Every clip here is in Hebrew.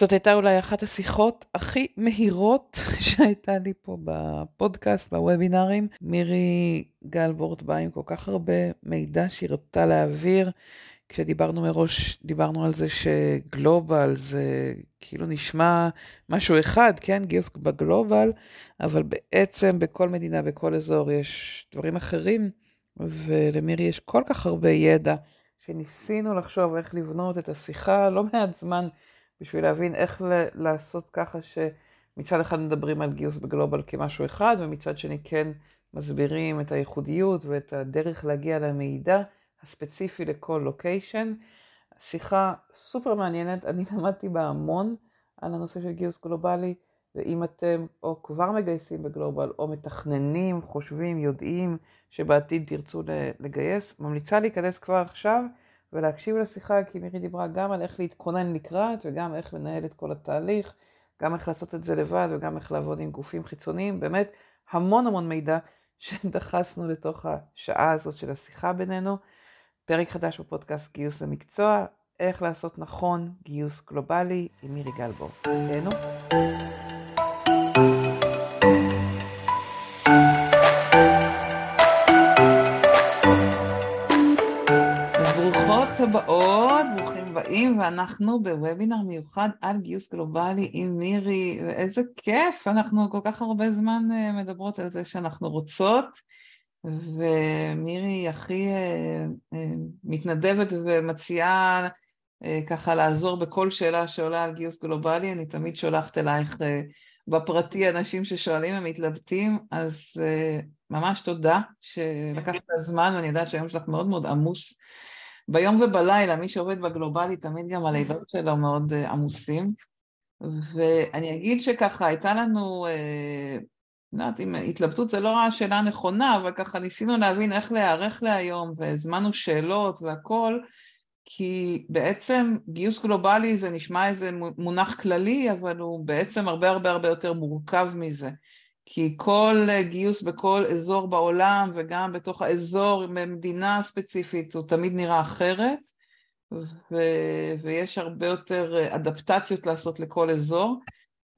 זאת הייתה אולי אחת השיחות הכי מהירות שהייתה לי פה בפודקאסט, בוובינארים. מירי גלבורט באה עם כל כך הרבה מידע שהיא רצתה להעביר. כשדיברנו מראש, דיברנו על זה שגלובל זה כאילו נשמע משהו אחד, כן? גיוס בגלובל, אבל בעצם בכל מדינה, בכל אזור יש דברים אחרים, ולמירי יש כל כך הרבה ידע, שניסינו לחשוב איך לבנות את השיחה לא מעט זמן בשביל להבין איך לעשות ככה שמצד אחד מדברים על גיוס בגלובל כמשהו אחד, ומצד שני כן מסבירים את הייחודיות ואת הדרך להגיע למידע. הספציפי לכל לוקיישן. שיחה סופר מעניינת, אני למדתי בה המון על הנושא של גיוס גלובלי, ואם אתם או כבר מגייסים בגלובל, או מתכננים, חושבים, יודעים שבעתיד תרצו לגייס, ממליצה להיכנס כבר עכשיו ולהקשיב לשיחה, כי מירי דיברה גם על איך להתכונן לקראת, וגם איך לנהל את כל התהליך, גם איך לעשות את זה לבד, וגם איך לעבוד עם גופים חיצוניים, באמת המון המון מידע שדחסנו לתוך השעה הזאת של השיחה בינינו. פרק חדש בפודקאסט גיוס למקצוע, איך לעשות נכון גיוס גלובלי עם מירי גלבור. תהנו. הבאות, ברוכים הבאים, ואנחנו בוובינר מיוחד על גיוס גלובלי עם מירי, ואיזה כיף, אנחנו כל כך הרבה זמן אה, מדברות על זה שאנחנו רוצות. ומירי הכי אה, אה, מתנדבת ומציעה ככה לעזור בכל שאלה שעולה על גיוס גלובלי, אני תמיד שולחת אלייך בפרטי אנשים ששואלים ומתלבטים, אז ממש תודה שלקחת את הזמן, ואני יודעת שהיום שלך מאוד מאוד עמוס. ביום ובלילה, מי שעובד בגלובלי, תמיד גם הלילות שלו מאוד עמוסים. ואני אגיד שככה, הייתה לנו לא יודעת אם התלבטות זה לא השאלה הנכונה, אבל ככה ניסינו להבין איך להיערך להיום, והזמנו שאלות והכל, כי בעצם גיוס גלובלי זה נשמע איזה מונח כללי, אבל הוא בעצם הרבה הרבה הרבה יותר מורכב מזה. כי כל גיוס בכל אזור בעולם וגם בתוך האזור במדינה ספציפית הוא תמיד נראה אחרת ו- ויש הרבה יותר אדפטציות לעשות לכל אזור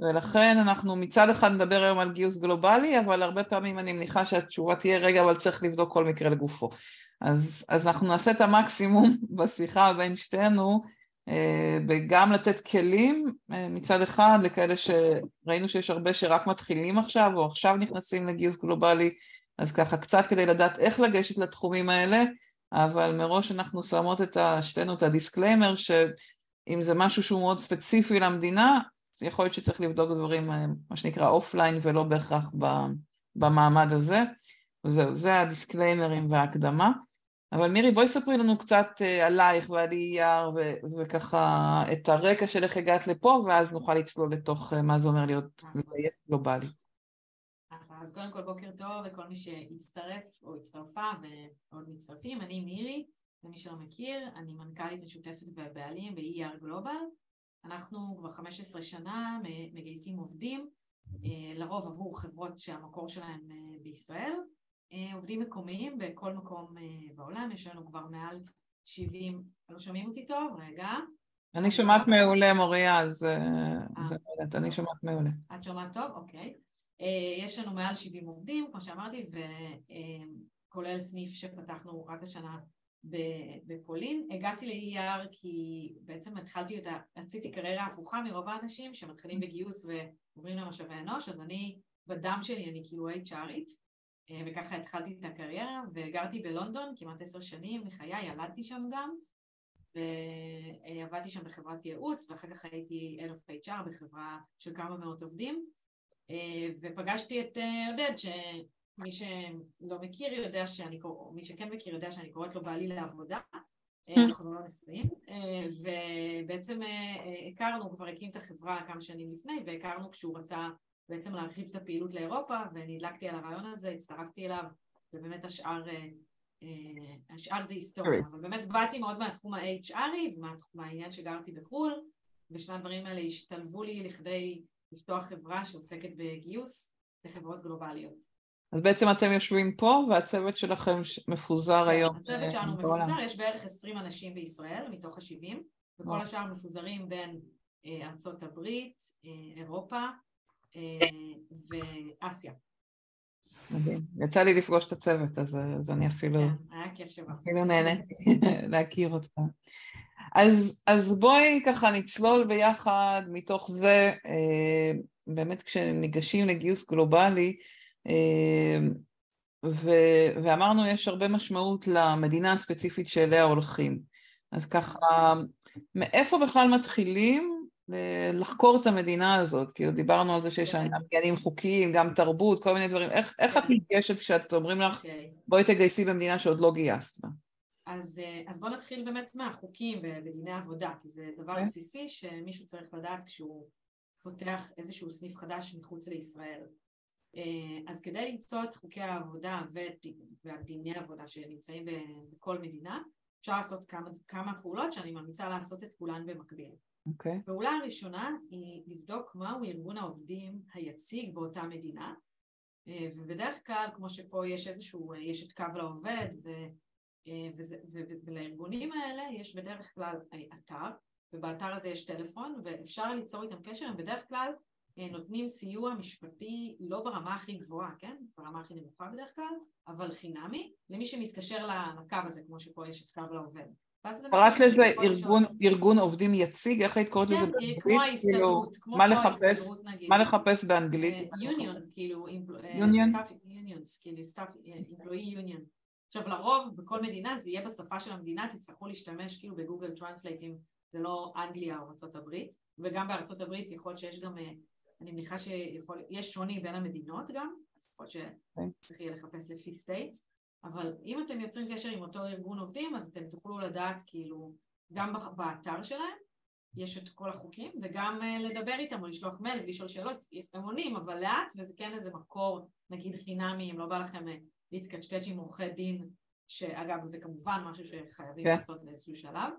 ולכן אנחנו מצד אחד נדבר היום על גיוס גלובלי, אבל הרבה פעמים אני מניחה שהתשובה תהיה, רגע, אבל צריך לבדוק כל מקרה לגופו. אז, אז אנחנו נעשה את המקסימום בשיחה בין שתינו, אה, וגם לתת כלים אה, מצד אחד לכאלה שראינו שיש הרבה שרק מתחילים עכשיו, או עכשיו נכנסים לגיוס גלובלי, אז ככה קצת כדי לדעת איך לגשת לתחומים האלה, אבל מראש אנחנו שמות את שתינו את ה disclaimer, שאם זה משהו שהוא מאוד ספציפי למדינה, אז יכול להיות שצריך לבדוק דברים, אה, מה שנקרא offline ולא בהכרח במעמד הזה. וזהו, זה הדיסקליימרים וההקדמה. אבל מירי, בואי ספרי לנו קצת אה, עלייך ועל ER ו- וככה את הרקע של איך הגעת לפה, ואז נוכל לצלול לתוך אה, מה זה אומר להיות מגייס גלובלי. אז קודם כל בוקר טוב לכל מי שהצטרף או הצטרפה ועוד מצטרפים. אני מירי, למי שלא מכיר, אני מנכ"לית משותפת ובעלים ב-ER גלובל. אנחנו כבר 15 שנה מגייסים עובדים, אה, לרוב עבור חברות שהמקור שלהם אה, בישראל, אה, עובדים מקומיים בכל מקום בעולם, יש לנו כבר מעל 70, לא שומעים אותי טוב? רגע. אני שומעת מעולה מוריה, אז יודעת, אני שומעת מעולה. את שומעת טוב? אוקיי. יש לנו מעל 70 עובדים, כמו שאמרתי, וכולל סניף שפתחנו רק השנה בפולין. הגעתי ל-ER כי בעצם התחלתי אותה, עשיתי קריירה הפוכה מרוב האנשים שמתחילים בגיוס ועוברים למשאבי אנוש, אז אני, בדם שלי אני כאילו HRית, אה, וככה התחלתי את הקריירה, וגרתי בלונדון כמעט עשר שנים מחיי, ילדתי שם גם, ועבדתי שם בחברת ייעוץ, ואחר כך הייתי Head of HR בחברה של כמה מאות עובדים, אה, ופגשתי את אה, עודד, ש... מי שלא מכיר יודע שאני, או מי שכן מכיר יודע שאני קוראת לו בעלי לעבודה, אה, אנחנו לא נשואים, אה, ובעצם אה, הכרנו, הוא כבר הקים את החברה כמה שנים לפני, והכרנו כשהוא רצה בעצם להרחיב את הפעילות לאירופה, ונדלקתי על הרעיון הזה, הצטרפתי אליו, ובאמת השאר, השאר זה היסטוריה, אבל באמת באתי מאוד מהתחום ה-HRי ומהעניין שגרתי בחו"ל, ושני הדברים האלה השתלבו לי לכדי לפתוח חברה שעוסקת בגיוס לחברות גלובליות. אז בעצם אתם יושבים פה והצוות שלכם מפוזר כן, היום. הצוות שלנו מפוזר, יש בערך 20 אנשים בישראל מתוך ה-70, וכל השאר מפוזרים בין ארצות הברית, אירופה ואסיה. מדהים. יצא לי לפגוש את הצוות, אז, אז אני אפילו... כן, היה כיף שבא. אפילו נהניתי להכיר אותך. אז, אז בואי ככה נצלול ביחד מתוך זה, אה, באמת כשניגשים לגיוס גלובלי, אה, ו, ואמרנו יש הרבה משמעות למדינה הספציפית שאליה הולכים. אז ככה, מאיפה בכלל מתחילים לחקור את המדינה הזאת, כאילו דיברנו על זה שיש שם גם עניינים חוקיים, גם תרבות, כל מיני דברים, איך, איך את מתגשת כשאת אומרים לך אוקיי. בואי תגייסי במדינה שעוד לא גייסת בה? אז, אה, אז בואו נתחיל באמת מהחוקים בדיני עבודה, כי זה דבר okay. אוקיי. בסיסי שמישהו צריך לדעת כשהוא פותח איזשהו סניף חדש מחוץ לישראל. אה, אז כדי למצוא את חוקי העבודה והדיני העבודה שנמצאים בכל מדינה, אפשר לעשות כמה, כמה פעולות שאני ממליצה לעשות את כולן במקביל. אוקיי. Okay. פעולה הראשונה היא לבדוק מהו ארגון העובדים היציג באותה מדינה, אה, ובדרך כלל, כמו שפה יש איזשהו, יש את קו לעובד, ו, אה, וזה, ו, ולארגונים האלה יש בדרך כלל אתר, ובאתר הזה יש טלפון, ואפשר ליצור איתם קשר, הם בדרך כלל אה, נותנים סיוע משפטי לא ברמה הכי גבוהה, כן? ברמה הכי נמוכה בדרך כלל, אבל חינמי, למי שמתקשר לקו הזה, כמו שפה יש את קו לעובד. קראת לזה ארגון, ארגון עובדים יציג? איך היית קוראת לזה כן, באנגלית? כמו ההסתדרות, כאילו, כמו ההסתדרות נגיד. מה לחפש באנגלית? יוניון, כאילו, יוניון? כאילו, סטאפ, אמפלואי יוניון. עכשיו לרוב בכל מדינה זה יהיה בשפה של המדינה, תצטרכו להשתמש כאילו בגוגל translate אם זה לא אנגליה או ארצות הברית, וגם בארצות הברית יכול להיות שיש גם, אה, אני מניחה שיש שוני בין המדינות גם, אז יכול להיות שצריך יהיה לחפש לפי states, אבל אם אתם יוצרים קשר עם אותו ארגון עובדים, אז אתם תוכלו לדעת כאילו, גם באתר שלהם, יש את כל החוקים, וגם uh, לדבר איתם או לשלוח מייל ולשאול שאלות, הם עונים, אבל לאט, וזה כן איזה מקור, נגיד חינמי, אם לא בא לכם uh, להתקשקש עם עורכי דין, שאגב, זה כמובן משהו שחייבים. כן. לעשות באיזשהו שלב.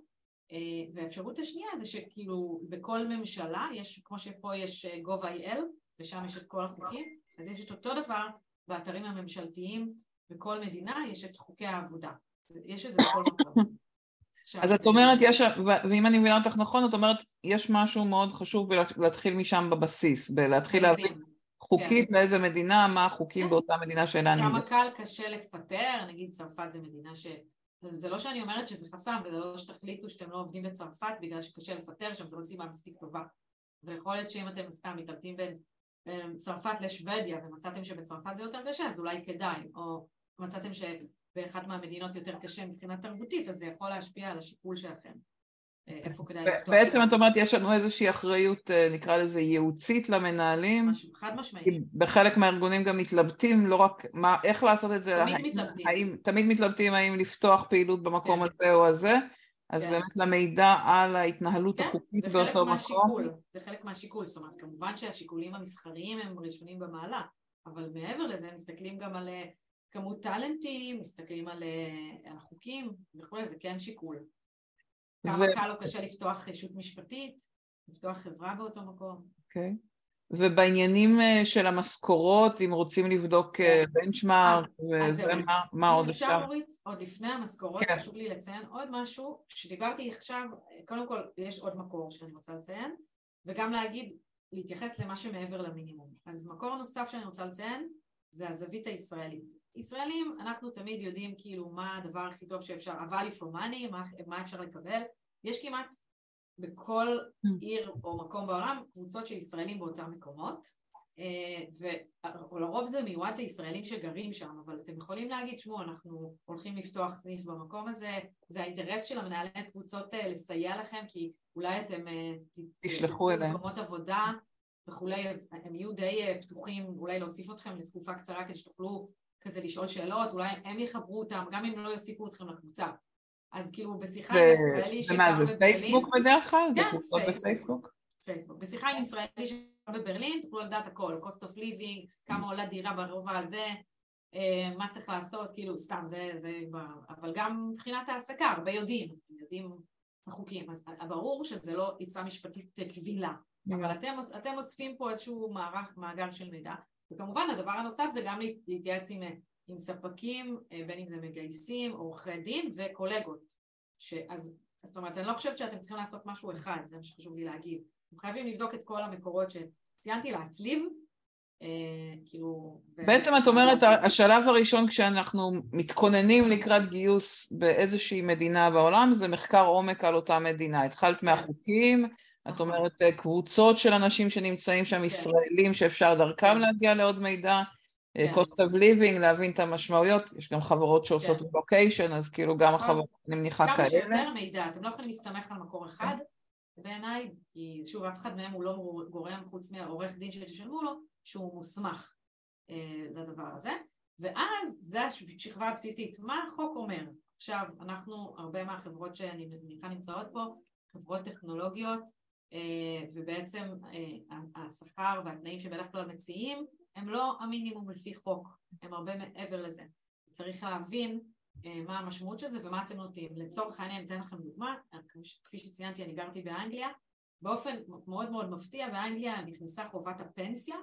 Uh, והאפשרות השנייה זה שכאילו בכל ממשלה, יש, כמו שפה יש gov.il, ושם יש את כל החוקים, אז יש את אותו דבר באתרים הממשלתיים בכל מדינה יש את חוקי העבודה. יש את זה בכל מקום. אז את אומרת, יש, ואם אני מבינה אותך נכון, את אומרת, יש משהו מאוד חשוב להתחיל משם בבסיס, בלהתחיל להבין חוקית כן. לאיזה מדינה, מה החוקים כן. באותה מדינה שאינה נמדדת. כמה קל קשה לפטר, נגיד צרפת זה מדינה ש... זה לא שאני אומרת שזה חסם, וזה לא שתחליטו שאתם לא עובדים בצרפת בגלל שקשה לפטר שם, זו לא סיבה מספיק טובה. ויכול להיות שאם אתם סתם מתלבטים בין צרפת לשוודיה ומצאתם שבצרפת זה יותר קשה, אז אולי כדאי, או מצאתם שבאחת מהמדינות יותר קשה מבחינה תרבותית, אז זה יכול להשפיע על השיקול שלכם. אה, איפה כדאי לפתוח. בעצם את אומרת, יש לנו איזושהי אחריות, אה, נקרא לזה ייעוצית למנהלים. חד משמעית. בחלק מהארגונים גם מתלבטים, לא רק מה, איך לעשות את זה. תמיד מתלבטים. תמיד מתלבטים האם לפתוח פעילות במקום כן. הזה או הזה. אז כן. באמת למידע על ההתנהלות כן, החוקית באותו מקום. זה חלק מהשיקול, זאת אומרת, כמובן שהשיקולים המסחריים הם ראשונים במעלה, אבל מעבר לזה הם מסתכלים גם על אה, כמות טאלנטים, מסתכלים על, אה, על החוקים וכולי, זה כן שיקול. כמה ו... קל או קשה לפתוח חישות משפטית, לפתוח חברה באותו מקום. אוקיי. Okay. ובעניינים אה, של המשכורות, אם רוצים לבדוק בנצ'מארק, אה, ומה מה עוד אפשר? אפשר להוריד, עוד לפני המשכורות, כן. חשוב לי לציין עוד משהו, שדיברתי עכשיו, קודם כל יש עוד מקור שאני רוצה לציין, וגם להגיד, להתייחס למה שמעבר למינימום. אז מקור נוסף שאני רוצה לציין, זה הזווית הישראלית. ישראלים, אנחנו תמיד יודעים כאילו מה הדבר הכי טוב שאפשר, אבל for money, מה, מה אפשר לקבל, יש כמעט בכל mm. עיר או מקום בעולם קבוצות של ישראלים באותם מקומות, אה, ולרוב זה מיועד לישראלים שגרים שם, אבל אתם יכולים להגיד, שמעו, אנחנו הולכים לפתוח סניף במקום הזה, זה האינטרס של המנהלי קבוצות אה, לסייע לכם, כי אולי אתם אה, תשלחו אליהם מקומות עבודה וכולי, אז הם יהיו די פתוחים אולי להוסיף אתכם לתקופה קצרה כדי שתוכלו כזה לשאול שאלות, אולי הם יחברו אותם, גם אם לא יוסיפו אתכם לקבוצה. אז כאילו בשיחה עם ישראלי שגר בברלין... זה, פייסבוק בדרך כלל? כן, פייסבוק. פייסבוק. בשיחה עם ישראלי שגר בברלין, תוכלו לדעת הכל, cost of living, כמה עולה דירה ברובע הזה, אה, מה צריך לעשות, כאילו, סתם, זה, זה, אבל גם מבחינת העסקה, הרבה יודעים, יודעים את החוקים, אז ברור שזה לא עצה משפטית קבילה, אבל אתם, אתם אוספים פה איזשהו מערך, מאגר של מידע, וכמובן הדבר הנוסף זה גם להתייעץ עם, עם ספקים, אה, בין אם זה מגייסים, עורכי דין וקולגות. שאז, זאת אומרת, אני לא חושבת שאתם צריכים לעשות משהו אחד, זה מה שחשוב לי להגיד. אתם חייבים לבדוק את כל המקורות שציינתי, להצליב, אה, כאילו... בעצם את אומרת, השלב הראשון כשאנחנו מתכוננים לקראת גיוס באיזושהי מדינה בעולם, זה מחקר עומק על אותה מדינה. התחלת כן. מהחוקים, את נכון. אומרת אה, קבוצות של אנשים שנמצאים שם, כן. ישראלים שאפשר דרכם כן. להגיע לעוד מידע. אה, כן. cost of living, להבין את המשמעויות, יש גם חברות שעושות כן. לוקיישן, אז כאילו גם נכון. החברות, אני מניחה כאלה. כמה שיותר מידע, אתם לא יכולים להסתמך על מקור אחד בעיניי, כי שוב, אף אחד מהם הוא לא גורם חוץ מהעורך דין שתשלמו לו, שהוא מוסמך אה, לדבר הזה, ואז זה השכבה הבסיסית, מה החוק אומר? עכשיו, אנחנו, הרבה מהחברות שאני מניחה נמצאות פה, חברות טכנולוגיות, אה, ובעצם אה, השכר והתנאים שבדרך כלל מציעים הם לא המינימום לפי חוק, הם הרבה מעבר לזה. צריך להבין אה, מה המשמעות של זה ומה אתם נוטים. לצורך העניין, אני אתן לכם דוגמה, כפי שציינתי, אני גרתי באנגליה, באופן מאוד מאוד מפתיע, באנגליה נכנסה חובת הפנסיה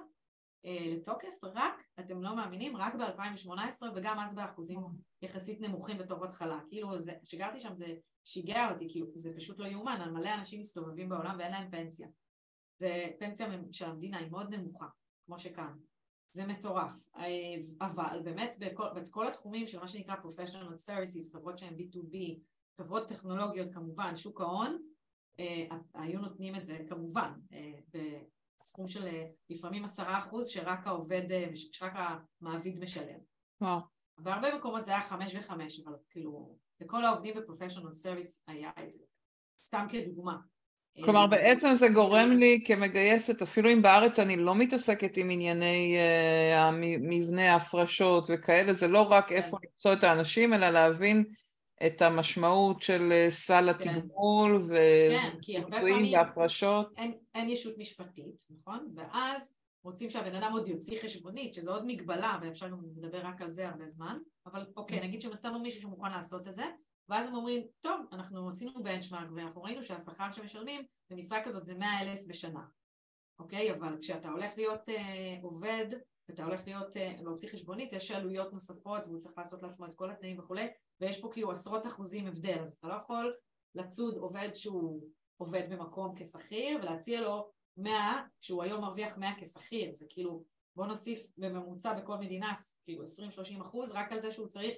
אה, לתוקף, רק, אתם לא מאמינים, רק ב-2018 וגם אז באחוזים יחסית נמוכים בתור התחלה. כאילו, כשגרתי שם זה שיגע אותי, כאילו, זה פשוט לא יאומן, על מלא אנשים מסתובבים בעולם ואין להם פנסיה. זה פנסיה של המדינה, היא מאוד נמוכה, כמו שכאן. זה מטורף, אה, אבל באמת בכל, בכל התחומים של מה שנקרא professional services, חברות שהן B2B, חברות טכנולוגיות כמובן, שוק ההון, אה, היו נותנים את זה כמובן אה, בסכום של לפעמים עשרה אחוז שרק העובד, שרק המעביד משלם. וואו. בהרבה מקומות זה היה חמש וחמש, אבל כאילו לכל העובדים ב professional service היה את זה. סתם כדוגמה. כלומר בעצם זה גורם לי כמגייסת, אפילו אם בארץ אני לא מתעסקת עם ענייני uh, מבנה ההפרשות וכאלה, זה לא רק כן. איפה למצוא את האנשים, אלא להבין את המשמעות של אה, סל כן. התגמול ופיצויים כן, והפרשות. אין, אין ישות משפטית, נכון? ואז רוצים שהבן אדם עוד יוציא חשבונית, שזו עוד מגבלה, ואפשר גם לדבר רק על זה הרבה זמן, אבל אוקיי. נגיד שמצאנו מישהו שמוכן לעשות את זה, ואז הם אומרים, טוב, אנחנו עשינו בנצ'מארק ואנחנו ראינו שהשכר שמשלמים במשרה כזאת זה 100 אלף בשנה, אוקיי? אבל כשאתה הולך להיות אה, עובד ואתה הולך להיות, אה, להוציא חשבונית, יש עלויות נוספות והוא צריך לעשות לעצמו את כל התנאים וכולי, ויש פה כאילו עשרות אחוזים הבדל, אז אתה לא יכול לצוד עובד שהוא עובד במקום כשכיר ולהציע לו 100, כשהוא היום מרוויח 100 כשכיר, זה כאילו, בוא נוסיף בממוצע בכל מדינה כאילו 20-30 אחוז רק על זה שהוא צריך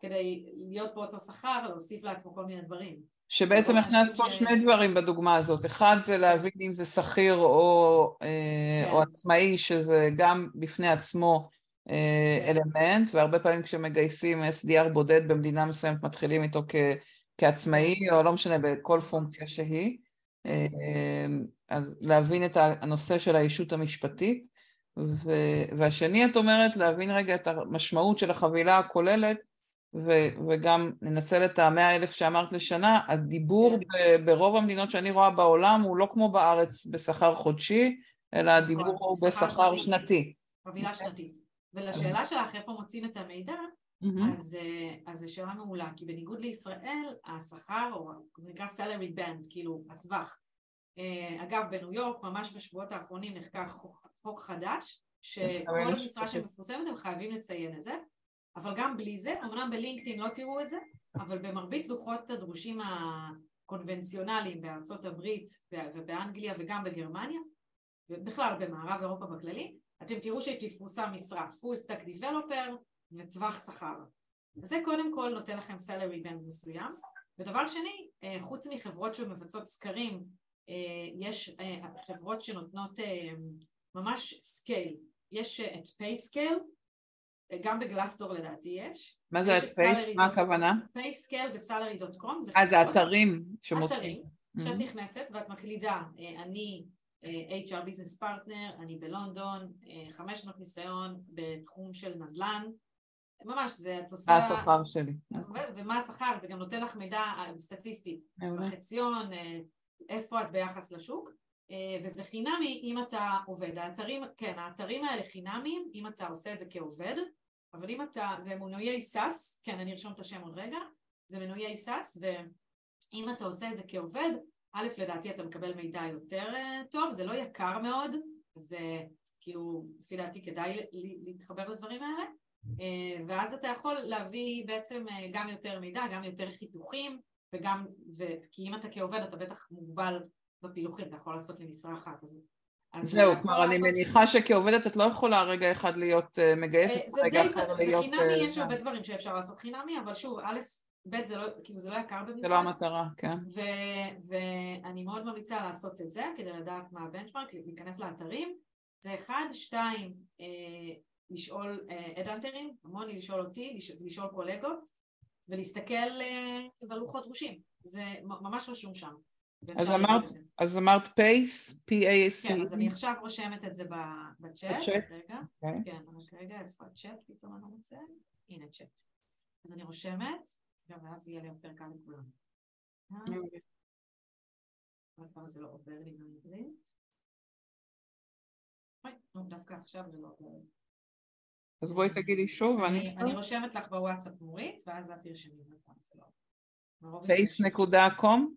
כדי להיות באותו שכר, להוסיף לעצמו כל מיני דברים. שבעצם הכנסת פה ש... שני דברים בדוגמה הזאת, אחד זה להבין אם זה שכיר או, אה, כן. או עצמאי, שזה גם בפני עצמו אה, כן. אלמנט, והרבה פעמים כשמגייסים SDR בודד במדינה מסוימת מתחילים איתו כ, כעצמאי, כן. או לא משנה, בכל פונקציה שהיא. אה, אז להבין את הנושא של האישות המשפטית, והשני את אומרת להבין רגע את המשמעות של החבילה הכוללת ו- וגם ננצל את המאה אלף שאמרת לשנה, הדיבור כן. ב- ברוב המדינות שאני רואה בעולם הוא לא כמו בארץ בשכר חודשי, אלא נכון, הדיבור הוא בשכר שנתי. חבילה שנתית. ולשאלה שלך איפה מוצאים את המידע, אז, אה, אז זו שאלה מעולה, כי בניגוד לישראל, השכר, או זה נקרא salary band, כאילו הטווח. אה, אגב, בניו יורק, ממש בשבועות האחרונים נחקק חוק, חוק חדש, שכל משרה שמפורסמת הם חייבים לציין את זה, אבל גם בלי זה, אמנם בלינקדאין לא תראו את זה, אבל במרבית לוחות הדרושים הקונבנציונליים בארצות הברית ובאנגליה וגם בגרמניה, ובכלל במערב אירופה בכללי, אתם תראו שתפורסם משרה full stack developer וטווח שכר. זה קודם כל נותן לכם salary band מסוים. ודבר שני, אה, חוץ מחברות שמבצעות סקרים, אה, יש אה, חברות שנותנות ממש scale. יש את PayScale, גם ב Glassdoor לדעתי יש. מה זה ה pay? מה הכוונה? PayScale ו Salary dot com. אה, זה אתרים שמוצאים. אתרים, שאת mm-hmm. נכנסת ואת מקלידה, אה, אני אה, HR business partner, אני בלונדון, חמש שנות ניסיון בתחום של נדל"ן, ממש, זה את עושה... מה השכר שלי. ומה השכר, זה גם נותן לך מידע סטטיסטי, בחציון, איפה את ביחס לשוק, וזה חינמי אם אתה עובד. האתרים, כן, האתרים האלה חינמיים אם אתה עושה את זה כעובד, אבל אם אתה, זה מנויי SaaS, כן אני ארשום את השם עוד רגע, זה מנויי SaaS ואם אתה עושה את זה כעובד, א' לדעתי אתה מקבל מידע יותר אה, טוב, זה לא יקר מאוד, זה כאילו לפי דעתי כדאי להתחבר לדברים האלה אה, ואז אתה יכול להביא בעצם אה, גם יותר מידע, גם יותר חיתוכים וגם, ו, כי אם אתה כעובד אתה בטח מוגבל בפילוחים, אתה יכול לעשות למשרה אחת. אז, זהו, כלומר אני. מניחה שכעובדת את לא יכולה רגע אחד להיות uh, מגייסת, רגע אחר להיות... זה חינמי, uh, יש הרבה דברים שאפשר לעשות חינמי, אבל שוב, א', ב', זה לא, כאילו זה לא יקר במיוחד. זה לא המטרה, כן. ואני מאוד ממליצה לעשות את זה, כדי לדעת מה הבנצ'מארק, להיכנס לאתרים. זה אחד, שתיים, אה, לשאול אדאנטרים, אה, המון לשאול אותי, לשאול, לשאול קולגות, ולהסתכל אה, בלוחות דרושים. זה ממש רשום שם. אז אמרת, אז אמרת פייס, P-A-C. כן, אז אני עכשיו רושמת את זה בצ'אט. רגע. כן, רק רגע, איפה הצ'אט? פתאום אני רוצה? הנה צ'אט. אז אני רושמת, גם ואז יהיה לי יותר קל לכולם. כמה זה לא עובר לי בעברית. דווקא עכשיו זה לא עובר לי. אז בואי תגידי שוב ואני... אני רושמת לך בוואטסאפ נורית, ואז את תרשמי בפעם, זה לא... pay נקודה com?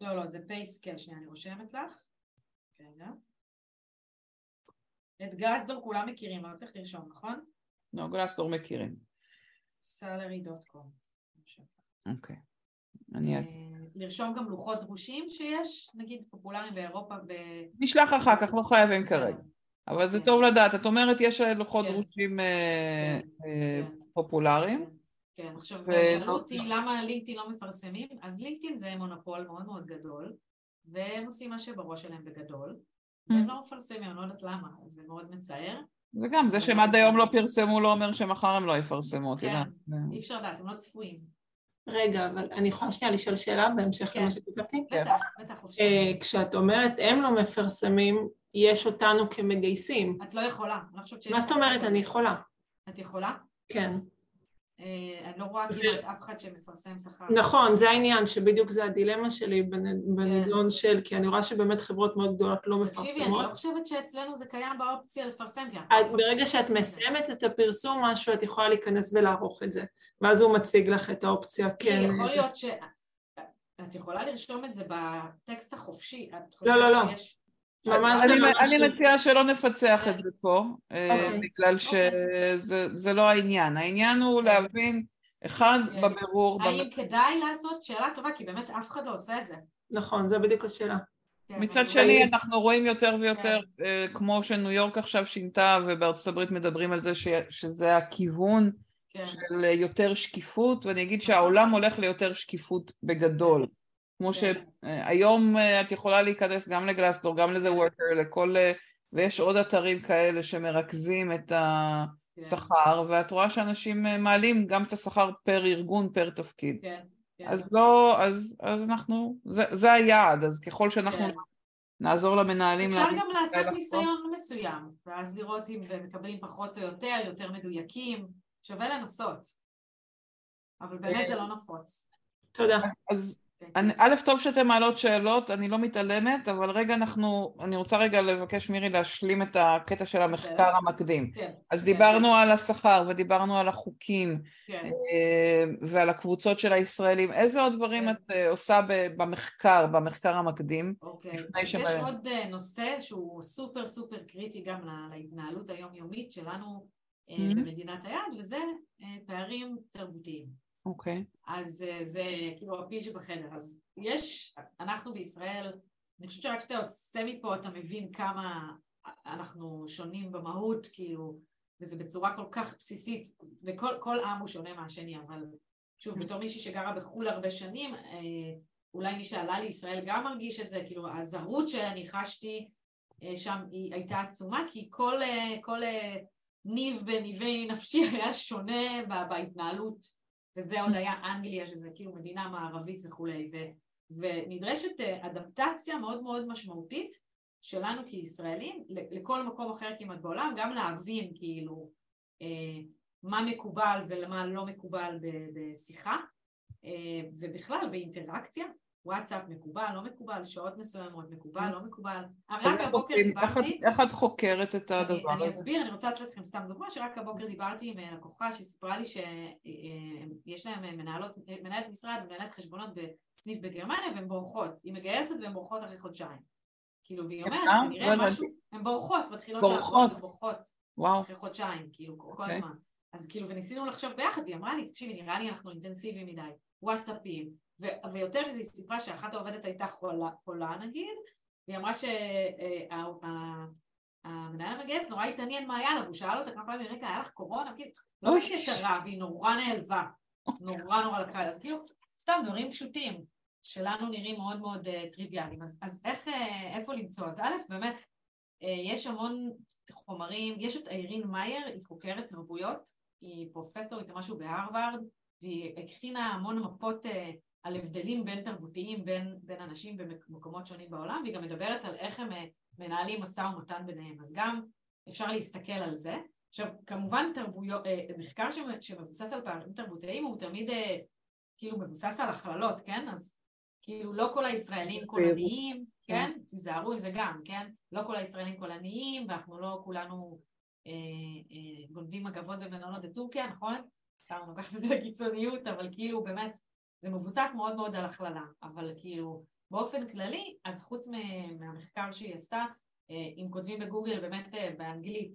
לא, לא, זה pay, כן, שנייה, אני רושמת לך. רגע. את Glassdoor כולם מכירים, אבל צריך לרשום, נכון? לא, גלסדור מכירים. salary.com. אוקיי. אני... אה, לרשום גם לוחות דרושים שיש, נגיד פופולריים באירופה ב... נשלח אחר כך, לא חייבים כרגע. אבל זה כן. טוב לדעת. את אומרת, יש לוחות כן. דרושים אה, כן. אה, פופולריים. כן, עכשיו שאלו אותי למה לינקדאין לא מפרסמים, אז לינקדאין זה מונופול מאוד מאוד גדול, והם עושים מה שבראש שלהם בגדול, והם לא מפרסמים, אני לא יודעת למה, זה מאוד מצער. וגם זה שהם עד היום לא פרסמו לא אומר שמחר הם לא יפרסמו, את יודעת. אי אפשר לדעת, הם לא צפויים. רגע, אבל אני יכולה שנייה לשאול שאלה בהמשך למה שכתבתי? בטח, בטח, חופשי. אה, כשאת אומרת הם לא מפרסמים, יש אותנו כמגייסים. את לא יכולה, אני לא חושבת שיש... מה זאת אומרת אני יכולה? את יכולה? כן. אה, אני לא רואה כמעט אף אחד שמפרסם שכר. נכון, זה העניין, שבדיוק זה הדילמה שלי בנידון כן. של, כי אני רואה שבאמת חברות מאוד גדולות לא מפרסמות. תקשיבי, אני לא חושבת שאצלנו זה קיים באופציה לפרסם. אז ברגע שאת מסיימת את הפרסום משהו, את יכולה להיכנס ולערוך את זה, ואז הוא מציג לך את האופציה כן. יכול להיות ש... את יכולה לרשום את זה בטקסט החופשי. לא, לא, לא. ממש אני, אני מציעה שלא נפצח את זה פה, okay. אה, אוקיי. בגלל אוקיי. שזה okay. לא העניין. העניין הוא okay. להבין, אחד, okay. כן. בבירור... האם במ... כדאי לעשות? שאלה טובה, כי באמת אף אחד לא עושה את זה. נכון, זה בדיוק השאלה. כן, מצד שני אנחנו רואים יותר ויותר, כן. uh, כמו שניו יורק עכשיו שינתה ובארצות הברית מדברים על זה ש, שזה הכיוון כן. של יותר שקיפות, ואני אגיד שהעולם הולך ליותר שקיפות בגדול. כמו כן. שהיום אה, את יכולה להיכנס גם לגלסדור, גם לזה וורקר, לכל... אה, ויש עוד אתרים כאלה שמרכזים את השכר, כן. ואת רואה שאנשים אה, מעלים גם את השכר פר ארגון, פר תפקיד. כן, כן. אז לא, אז, אז אנחנו, זה, זה היעד, אז ככל שאנחנו כן. נעזור למנהלים... אפשר גם לעשות ניסיון מסוים, ואז לראות אם מקבלים פחות או יותר, יותר מדויקים, שווה לנסות. אבל באמת זה לא נפוץ. תודה. אז אני, א', טוב שאתן מעלות שאלות, אני לא מתעלמת, אבל רגע אנחנו, אני רוצה רגע לבקש מירי להשלים את הקטע של המחקר המקדים. כן. אז כן. דיברנו על השכר ודיברנו על החוקים כן. אה, ועל הקבוצות של הישראלים. איזה עוד דברים כן. את אה, עושה במחקר, במחקר המקדים? אוקיי, אז שבא... יש עוד אה, נושא שהוא סופר סופר קריטי גם להתנהלות היומיומית שלנו mm-hmm. במדינת היעד, וזה פערים תרבותיים. אוקיי. Okay. אז uh, זה כאילו הפיל שבחדר. אז יש, אנחנו בישראל, אני חושבת שרק כשאתה יוצא מפה אתה מבין כמה אנחנו שונים במהות, כאילו, וזה בצורה כל כך בסיסית, וכל עם הוא שונה מהשני, אבל שוב, בתור מישהי שגרה בחו"ל הרבה שנים, אה, אולי מי שעלה לישראל גם מרגיש את זה, כאילו הזרות שאני חשתי אה, שם היא הייתה עצומה, כי כל, כל ניב בניבי נפשי היה שונה בהתנהלות וזה עוד היה אנגליה, שזה כאילו מדינה מערבית וכולי, ו, ונדרשת אה, אדפטציה מאוד מאוד משמעותית שלנו כישראלים לכל מקום אחר כמעט בעולם, גם להבין כאילו אה, מה מקובל ומה לא מקובל בשיחה, אה, ובכלל באינטראקציה, וואטסאפ מקובל, לא מקובל, שעות מסוימות מקובל, לא מקובל. רק הבוקר דיברתי... איך את חוקרת את הדבר הזה? אני אסביר, אני רוצה לתת לכם סתם דוגמה, שרק הבוקר דיברתי עם אה, לקוחה שסיפרה לי שיש להם אה, מנהלות, מנהלת משרד ומנהלת חשבונות בסניף בגרמניה והן בורחות. היא מגייסת והן בורחות אחרי חודשיים. כאילו, והיא אומרת, כנראה לא משהו, הן בורחות, מתחילות לעבוד, בורחות. וואו. אחרי חודשיים, כאילו, כל אוקיי. הזמן. אז כאילו, וניסינו לחשוב ביחד, והיא אמרה לי, תקשיבי, נראה לי אנחנו אינטנסיביים מדי. וואטסאפים, ו- ויותר מזה היא סיפרה שאחת העובדת הייתה חולה, חולה נגיד, והיא אמרה שהמנהל המגייס נורא התעניין מה היה לה, והוא שאל אותה כמה פעמים, רגע, היה לך קורונה? כאילו, לא בקטרה, והיא נורא נעלבה, נורא נורא לקחה, אז כאילו, סתם דברים פשוטים, שלנו נראים מאוד מאוד טריוויאליים. אז איך, איפה למצוא? אז א', באמת, יש המון חומרים, יש את אירין מאייר, היא חוקרת תרבויות, היא פרופסורית או משהו בהרווארד, והיא הכינה המון מפות אה, על הבדלים בין תרבותיים בין, בין אנשים במקומות שונים בעולם, והיא גם מדברת על איך הם אה, מנהלים משא ומתן ביניהם. אז גם אפשר להסתכל על זה. עכשיו, כמובן תרבויות, אה, מחקר שמבוסס על פערים תרבותיים הוא תמיד כאילו מבוסס על הכללות, כן? אז כאילו לא כל הישראלים קולניים, כן? כן? תיזהרו עם זה גם, כן? לא כל הישראלים קולניים, ואנחנו לא כולנו אה, אה, גונבים מגבות במלונות בטורקיה, נכון? אפשר לקחת את זה לקיצוניות, אבל כאילו באמת זה מבוסס מאוד מאוד על הכללה, אבל כאילו באופן כללי, אז חוץ מהמחקר שהיא עשתה, אה, אם כותבים בגוגל באמת באנגלית...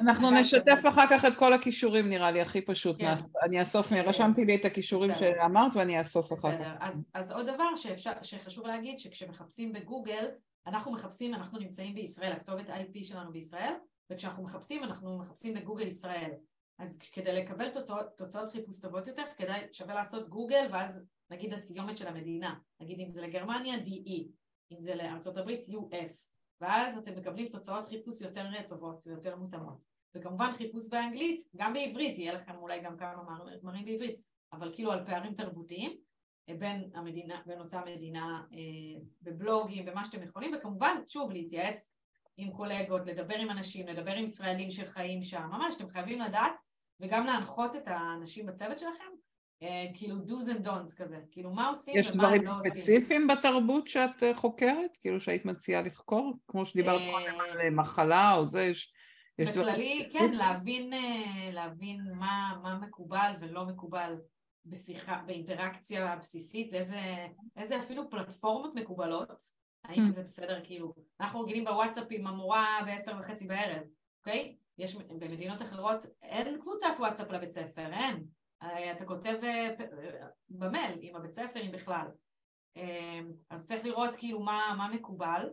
אנחנו נשתף אחר כך את כל הכישורים נראה לי, הכי פשוט. כן. אני אאסוף, רשמתי לי את הכישורים שאמרת ואני אאסוף אחר כך. אז, אז עוד דבר שאפשר, שחשוב להגיד, שכשמחפשים בגוגל, אנחנו מחפשים, אנחנו נמצאים בישראל, הכתובת IP שלנו בישראל, וכשאנחנו מחפשים, אנחנו מחפשים בגוגל ישראל. אז כדי לקבל תוצאות, חיפוש טובות יותר, כדאי, שווה לעשות גוגל, ואז נגיד הסיומת של המדינה. נגיד אם זה לגרמניה, DE, אם זה לארה"ב, US. ואז אתם מקבלים תוצאות חיפוש יותר טובות ויותר מותאמות. וכמובן חיפוש באנגלית, גם בעברית, יהיה לכם אולי גם כמה מאמרים בעברית, אבל כאילו על פערים תרבותיים בין, המדינה, בין אותה מדינה אה, בבלוגים, במה שאתם יכולים, וכמובן, שוב, להתייעץ עם קולגות, לדבר עם אנשים, לדבר עם ישראלים שחיים שם, ממש, אתם חייבים לדעת וגם להנחות את האנשים בצוות שלכם, אה, כאילו do's and don'ts כזה, כאילו מה עושים ומה לא עושים. יש דברים ספציפיים בתרבות שאת אה, חוקרת? כאילו שהיית מציעה לחקור? כמו שדיברת אה, קודם על מחלה או זה, יש... יש בכללי, כן, להבין, להבין מה, מה מקובל ולא מקובל בשיחה, באינטראקציה בסיסית, איזה, איזה אפילו פלטפורמות מקובלות, האם mm. זה בסדר, כאילו, אנחנו רגילים בוואטסאפ עם המורה בעשר וחצי בערב, אוקיי? יש במדינות אחרות, אין קבוצת וואטסאפ לבית ספר, אין. אה, אתה כותב אה, אה, במייל עם הבית ספר, אם בכלל. אז צריך לראות כאילו מה, מה מקובל,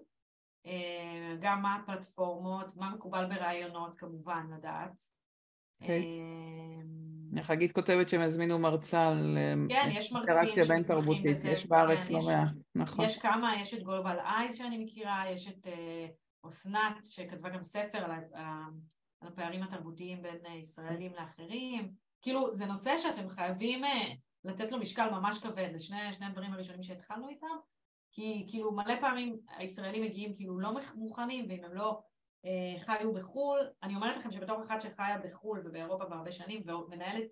גם מה הפלטפורמות, מה מקובל ברעיונות כמובן, לדעת. Okay. אוקיי. חגית כותבת שהם הזמינו מרצה על כן, יש מרצים בין תרבותית, יש בארץ כן, לא מעט, נכון. יש כמה, יש את גלובל אייז שאני מכירה, יש את אסנת שכתבה גם ספר על על הפערים התרבותיים בין אה, ישראלים לאחרים. כאילו, זה נושא שאתם חייבים אה, לתת לו משקל ממש כבד, זה שני, שני הדברים הראשונים שהתחלנו איתם, כי כאילו מלא פעמים הישראלים מגיעים כאילו לא מוכנים, ואם הם לא אה, חיו בחו"ל, אני אומרת לכם שבתור אחת שחיה בחו"ל ובאירופה בהרבה שנים ומנהלת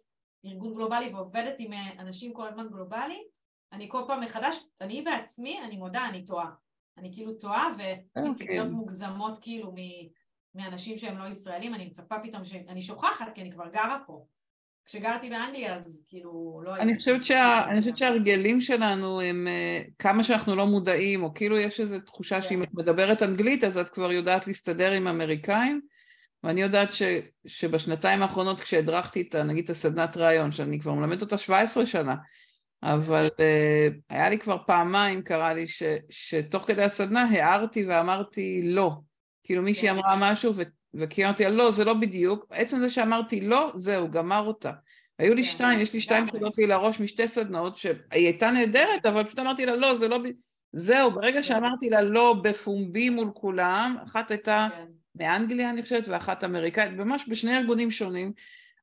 ארגון גלובלי ועובדת עם אה, אנשים כל הזמן גלובלית, אני כל פעם מחדש, אני בעצמי, אני מודה, אני טועה. אני כאילו טועה, ויש לי. ציפיות מוגזמות כאילו מאנשים שהם לא ישראלים, אני מצפה פתאום שאני שוכחת כי אני כבר גרה פה. כשגרתי באנגליה אז כאילו לא הייתי... אני חושבת, שה... אני חושבת שההרגלים שלנו הם אה, כמה שאנחנו לא מודעים, או כאילו יש איזו תחושה שאם כן. את מדברת אנגלית אז את כבר יודעת להסתדר עם אמריקאים, ואני יודעת ש... שבשנתיים האחרונות כשהדרכתי את, נגיד את הסדנת ראיון, שאני כבר מלמדת אותה 17 שנה, אבל uh, היה לי כבר פעמיים, קרה לי ש... שתוך כדי הסדנה הערתי ואמרתי לא. כאילו מישהי כן. אמרה משהו וקיימתי על לא, זה לא בדיוק, עצם זה שאמרתי לא, זהו, גמר אותה. היו לי כן. שתיים, יש לי שתיים שעולות לי לראש משתי סדנאות שהיא הייתה נהדרת, אבל פשוט אמרתי לה לא, זה לא... זהו, ברגע כן. שאמרתי לה לא בפומבי מול כולם, אחת הייתה מאנגליה אני חושבת, ואחת אמריקאית, ממש בשני ארגונים שונים,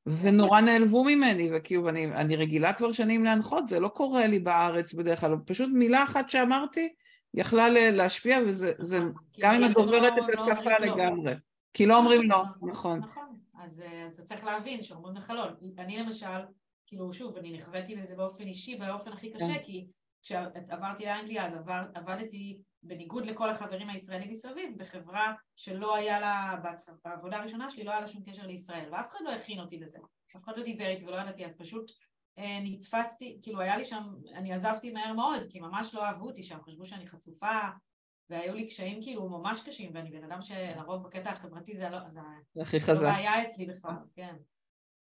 ונורא נעלבו ממני, וכאילו, אני, אני רגילה כבר שנים להנחות, זה לא קורה לי בארץ בדרך כלל, פשוט מילה אחת שאמרתי, יכלה להשפיע, וזה, זה, נכון, גם אם את דוברת את לא השפה לגמרי. כי לא אומרים לא, נכון. נכון, אז צריך להבין שאומרים לך לא. אני למשל, כאילו, שוב, אני נכוויתי בזה באופן אישי, באופן הכי קשה, כן. כי כשעברתי לאנגליה אז עבדתי בניגוד לכל החברים הישראלים מסביב, בחברה שלא היה לה, בעבודה הראשונה שלי לא היה לה שום קשר לישראל, ואף אחד לא הכין אותי לזה, אף אחד לא דיבר איתי ולא ידעתי, אז פשוט אה, נתפסתי, כאילו היה לי שם, אני עזבתי מהר מאוד, כי ממש לא אהבו אותי שם, חשבו שאני חצופה, והיו לי קשיים כאילו ממש קשים, ואני בן אדם שלרוב בקטע החברתי זה לא, זה הכי חזק. לא בעיה אצלי בכלל, כן.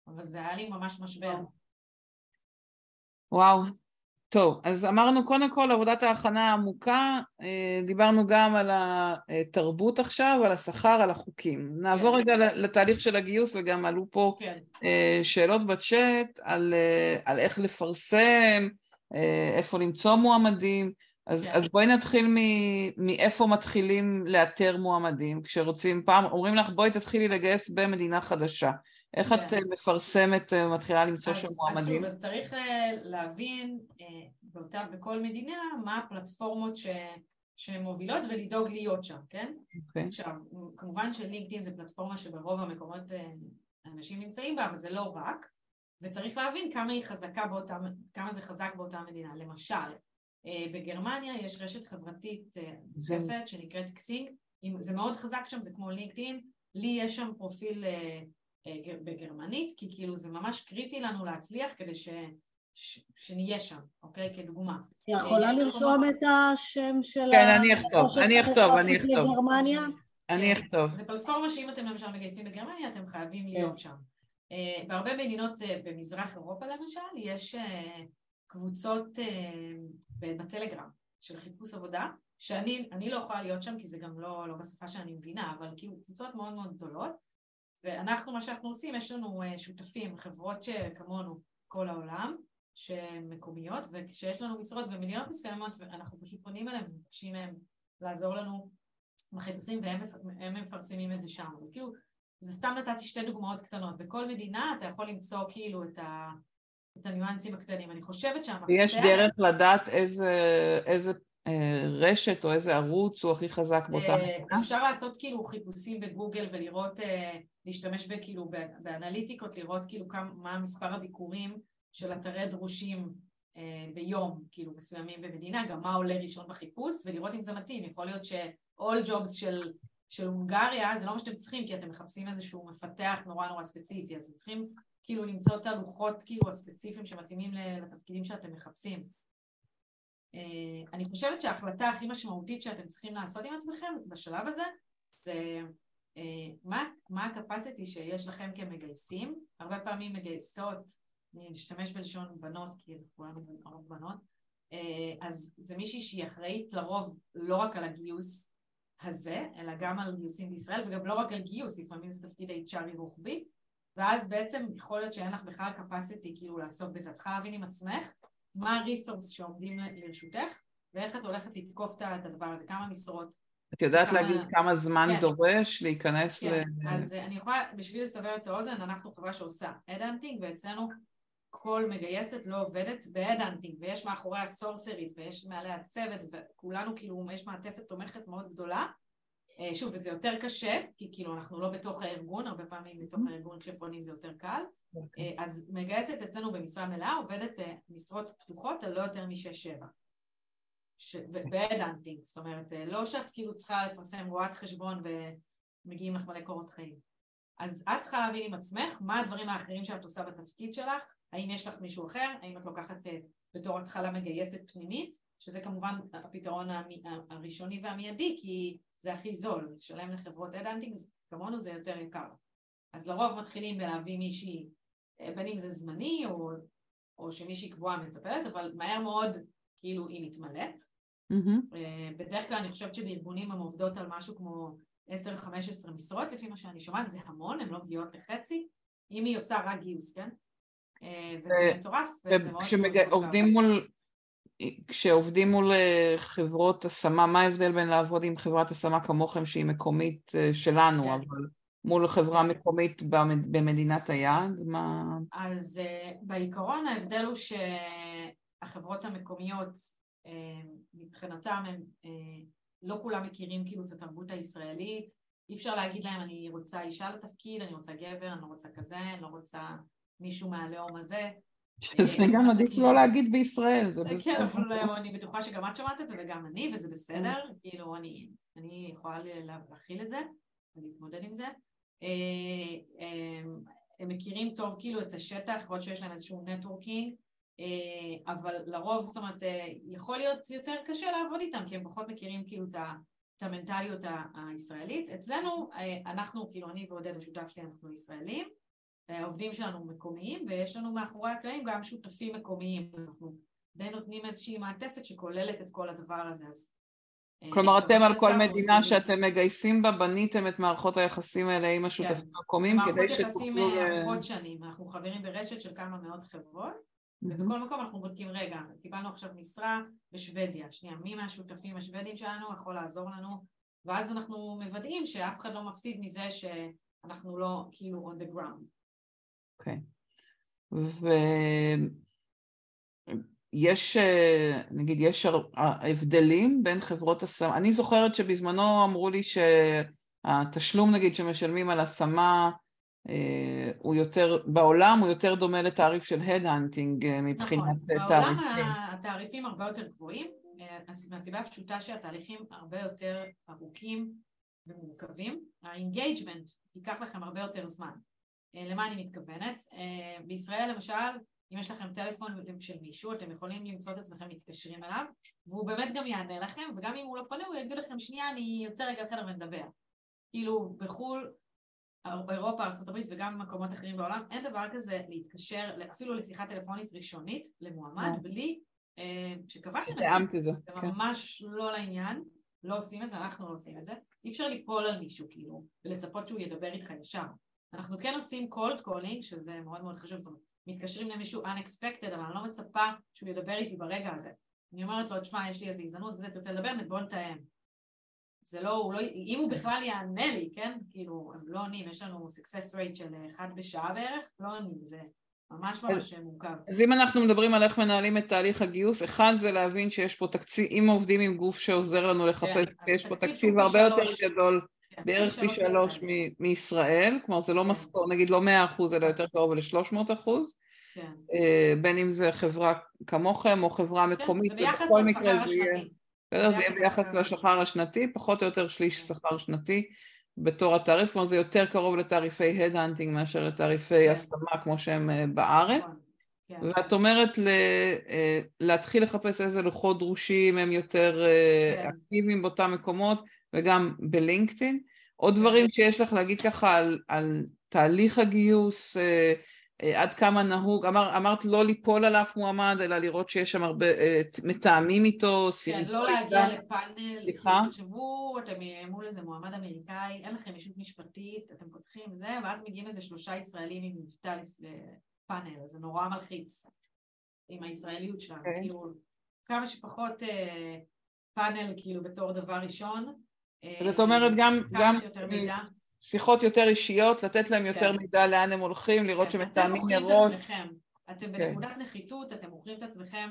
אבל זה היה לי ממש משבר. וואו. טוב, אז אמרנו קודם כל עבודת ההכנה העמוקה, אה, דיברנו גם על התרבות עכשיו, על השכר, על החוקים. נעבור כן. רגע לתהליך של הגיוס וגם עלו פה כן. אה, שאלות בצ'אט על, אה, על איך לפרסם, איפה למצוא מועמדים. אז, כן. אז בואי נתחיל מ, מאיפה מתחילים לאתר מועמדים, כשרוצים, פעם אומרים לך בואי תתחילי לגייס במדינה חדשה. איך כן. את אה, מפרסמת, אה, מתחילה למצוא שם מועמדים? אז צריך אה, להבין באותה, בכל מדינה מה הפלטפורמות ש, שמובילות ולדאוג להיות שם, כן? אוקיי. עכשיו, כמובן שלינקדאין זה פלטפורמה שברוב המקומות אנשים נמצאים בה, אבל זה לא רק, וצריך להבין כמה היא חזקה באותה, כמה זה חזק באותה מדינה. למשל, בגרמניה יש רשת חברתית נוספת שנקראת קסינג, זה מאוד חזק שם, זה כמו לינקדאין, לי יש שם פרופיל בגרמנית, כי כאילו זה ממש קריטי לנו להצליח כדי ש, ש, שנהיה שם, אוקיי? כדוגמה. יכולה יש לרשום את השם של כן, אני אכתוב, אני אכתוב, אני החברתית אכתוב. אני כן. אכתוב. זו פלטפורמה שאם אתם למשל מגייסים בגרמניה, אתם חייבים להיות שם. אה, בהרבה מדינות אה, במזרח אירופה למשל, יש אה, קבוצות אה, בטלגרם של חיפוש עבודה, שאני אני לא יכולה להיות שם כי זה גם לא, לא בשפה שאני מבינה, אבל כאילו קבוצות מאוד מאוד גדולות, ואנחנו, מה שאנחנו עושים, יש לנו אה, שותפים, חברות שכמונו כל העולם, שהן מקומיות, וכשיש לנו משרות במדינות מסוימות, אנחנו פשוט פונים אליהם ומבקשים מהם לעזור לנו בחיפושים והם מפ- הם מפרסמים את זה שם. אבל כאילו, זה סתם נתתי שתי דוגמאות קטנות. בכל מדינה אתה יכול למצוא כאילו את, ה, את הניואנסים הקטנים. אני חושבת שהמפתח... ויש דרך לדעת איזה, איזה אה, רשת או איזה ערוץ הוא הכי חזק באותה אה, מדינה? אפשר לעשות כאילו חיפושים בגוגל ולראות, אה, להשתמש בכאילו באנליטיקות, לראות כאילו כמה, מה מספר הביקורים של אתרי דרושים אה, ביום, כאילו מסוימים במדינה, גם מה עולה ראשון בחיפוש, ולראות אם זה מתאים. יכול להיות ש-all jobs של, של הונגריה, זה לא מה שאתם צריכים, כי אתם מחפשים איזשהו מפתח נורא נורא ספציפי, אז אתם צריכים כאילו למצוא את הלוחות כאילו הספציפיים שמתאימים לתפקידים שאתם מחפשים. אה, אני חושבת שההחלטה הכי משמעותית שאתם צריכים לעשות עם עצמכם בשלב הזה זה מה, מה הקפסיטי שיש לכם כמגייסים. הרבה פעמים מגייסות, אני אשתמש בלשון בנות כי כולנו הרוב בנות, אה, אז זה מישהי שהיא אחראית לרוב לא רק על הגיוס הזה, אלא גם על גיוסים בישראל וגם לא רק על גיוס, לפעמים זה תפקיד HRי רוחבי ואז בעצם יכול להיות שאין לך בכלל capacity כאילו לעסוק בזה, צריכה להבין עם עצמך מה הריסורס שעומדים לרשותך, ואיך את הולכת לתקוף את הדבר הזה, כמה משרות. את יודעת כמה- להגיד כמה זמן כן. דורש להיכנס ל... כן, אז אה, אני יכולה, בשביל לסבר את האוזן, אנחנו חברה שעושה head hunting, ואצלנו כל מגייסת לא עובדת ב head hunting, ויש מאחוריה סורסרית, ויש מעליה צוות, וכולנו כאילו, יש מעטפת תומכת מאוד גדולה. אה, שוב, וזה יותר קשה, כי כאילו אנחנו לא בתוך הארגון, הרבה פעמים בתוך הארגון כשפונים זה יותר קל. אוקיי. אה, אז מגייסת אצלנו במשרה מלאה עובדת אה, משרות פתוחות על לא יותר משש-שבע. ב head hunting, זאת אומרת, אה, לא שאת כאילו צריכה לפרסם רואת חשבון ומגיעים לך מלא קורות חיים. אז את צריכה להבין עם עצמך מה הדברים האחרים שאת עושה בתפקיד שלך, האם יש לך מישהו אחר, האם את לוקחת אה, בתור התחלה מגייסת פנימית, שזה כמובן הפתרון המי- הראשוני והמיידי, כי זה הכי זול, לשלם לחברות head hunting, כמונו זה יותר יקר. אז לרוב מתחילים בלהביא מישהי, אה, בין אם זה זמני או, או שמישהי קבועה מטפלת, אבל מהר מאוד כאילו היא מתמלאת. מהמם. אה, בדרך כלל אני חושבת שבארגונים הן עובדות על משהו כמו 10-15 משרות, לפי מה שאני שומעת, זה המון, הן לא מגיעות לחצי, אם היא עושה רק גיוס, כן? אה, וזה ו- מטורף, וזה מאוד. וכשעובדים מול... כשעובדים מול אה, חברות השמה, מה ההבדל בין לעבוד עם חברת השמה כמוכם שהיא מקומית אה, שלנו, כן. אבל מול חברה מקומית במד- במדינת היעד? מה... אז uh, בעיקרון ההבדל הוא שהחברות המקומיות uh, מבחינתם הם uh, לא כולם מכירים כאילו את התרבות הישראלית, אי אפשר להגיד להם אני רוצה אישה לתפקיד, אני רוצה גבר, אני לא רוצה כזה, אני לא רוצה מישהו מהלאום הזה. שזה גם עדיף לא להגיד בישראל, זה כן, בסדר. אבל אני בטוחה שגם את שמעת את זה וגם אני, וזה בסדר, כאילו אני, אני יכולה להכיל את זה ולהתמודד עם זה. אה, אה, הם מכירים טוב כאילו את השטח, להיות שיש להם איזשהו נטוורקינג, אה, אבל לרוב, זאת אומרת, אה, יכול להיות יותר קשה לעבוד איתם, כי הם פחות מכירים כאילו את ה... את המנטליות הישראלית. אצלנו, אה, אנחנו, כאילו אני ועודד השותף שלי, אנחנו ישראלים, העובדים שלנו מקומיים, ויש לנו מאחורי הקלעים גם שותפים מקומיים. אנחנו די נותנים איזושהי מעטפת שכוללת את כל הדבר הזה. אז אה, כלומר, אתם על כל מדינה. שאתם מגייסים בה, בניתם את מערכות היחסים האלה עם השותפים המקומיים, כדי מערכות יחסים שתוכלו... אה, ל- ארוכות שנים, אנחנו חברים ברשת של כמה מאות חברות. ובכל מקום אנחנו בודקים, רגע, קיבלנו עכשיו משרה בשוודיה, שנייה, מי מהשותפים השוודים שלנו יכול לעזור לנו, ואז אנחנו מוודאים שאף אחד לא מפסיד מזה שאנחנו לא כאילו on the ground. אוקיי. ויש, אה, נגיד, יש הבדלים בין חברות השמה. אני זוכרת שבזמנו אמרו לי שהתשלום, נגיד, שמשלמים על השמה, הוא יותר, בעולם הוא יותר דומה לתעריף של head hunting מבחינת נכון, בעולם תעריפים. התעריפים הרבה יותר גבוהים, אה, מהסיבה הפשוטה שהתהליכים הרבה יותר ארוכים ומורכבים. ה engagement ייקח לכם הרבה יותר זמן. אה, למה אני מתכוונת? אה, בישראל למשל, אם יש לכם טלפון של מישהו, אתם יכולים למצוא את עצמכם מתקשרים אליו, והוא באמת גם יענה לכם, וגם אם הוא לא פונה, הוא יגיד לכם, שנייה, אני יוצא רגע לחדר ונדבר. כאילו, בחו"ל, אירופה, ארה"ב וגם במקומות אחרים בעולם, אין דבר כזה להתקשר אפילו לשיחה טלפונית ראשונית למועמד, אה. בלי אה, שקבעתם את זה. זה, זה כן. ממש לא לעניין, לא עושים את זה, אנחנו לא עושים את זה. אי אפשר ליפול על מישהו כאילו, ולצפות שהוא ידבר איתך ישר. אנחנו כן עושים cold calling, שזה מאוד מאוד חשוב, זאת אומרת, מתקשרים למישהו unexpected, אבל אני לא מצפה שהוא ידבר איתי ברגע הזה. אני אומרת לו, תשמע, יש לי איזו הזדמנות, וזה, תרצה לדבר, בוא נתאם. זה לא, הוא לא, אם הוא בכלל יענה לי, כן? כאילו, הם לא עונים, יש לנו success rate של אחד בשעה בערך, לא עונים, זה ממש ממש מורכב. אז אם אנחנו מדברים על איך מנהלים את תהליך הגיוס, אחד זה להבין שיש פה תקציב, אם עובדים עם גוף שעוזר לנו לחפש, כן, יש פה תקציב הרבה יותר שלוש. גדול, כן, בערך פי שלוש. מ- מישראל, כלומר זה לא כן. משכורת, נגיד לא 100 אחוז אלא יותר קרוב ל-300 אחוז, כן. אה, בין אם זה חברה כמוכם או חברה כן, מקומית, זה ביחס בכל מקרה זה יהיה. בסדר? זה יהיה ביחס לשכר השנתי, פחות או יותר שליש כן. שכר שנתי בתור התעריף, כלומר זה יותר קרוב לתעריפי head hunting מאשר לתעריפי כן. השמה כמו שהם אה, בארץ. נכון. כן. ואת אומרת ל, אה, להתחיל לחפש איזה לוחות דרושים הם יותר אה. אקטיביים באותם מקומות וגם בלינקדאין. עוד דברים שיש לך להגיד ככה על, על תהליך הגיוס, עד כמה נהוג, אמר, אמרת לא ליפול על אף מועמד אלא לראות שיש שם הרבה, אה, מתאמים איתו, כן, לא להגיע לפאנל, סליחה? תחשבו, אתם מול איזה מועמד אמריקאי, אין לכם ישות משפטית, אתם פותחים זה, ואז מגיעים איזה שלושה ישראלים עם מבטא לפאנל, זה נורא מלחיץ עם הישראליות שלנו, אוקיי. כאילו, כמה שפחות אה, פאנל כאילו בתור דבר ראשון. אה, אז את אומרת גם, גם. שיחות יותר אישיות, לתת להם יותר כן. מידע לאן הם הולכים, לראות כן, שמתאמים אתם מוכרים. את עצמכם, אתם כן. בנקודת נחיתות, אתם מוכרים את עצמכם,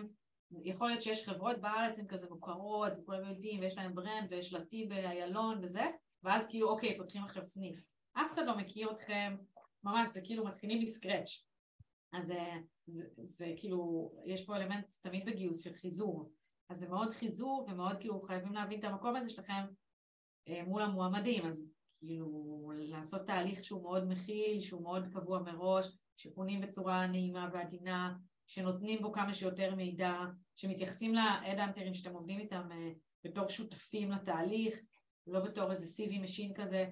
יכול להיות שיש חברות בארץ הן כזה מוכרות, וכולם יודעים, ויש להם ברנד, ויש שלטי באיילון וזה, ואז כאילו, אוקיי, פותחים עכשיו סניף. אף אחד לא מכיר אתכם, ממש, זה כאילו מתחילים מסקרץ'. אז זה, זה, זה כאילו, יש פה אלמנט תמיד בגיוס של חיזור. אז זה מאוד חיזור, ומאוד כאילו חייבים להבין את המקום הזה שלכם אה, מול המועמדים, אז כאילו לעשות תהליך שהוא מאוד מכיל, שהוא מאוד קבוע מראש, שפונים בצורה נעימה ועדינה, שנותנים בו כמה שיותר מידע, שמתייחסים ל head hunterים שאתם עובדים איתם אה, בתור שותפים לתהליך, לא בתור איזה CV machine כזה,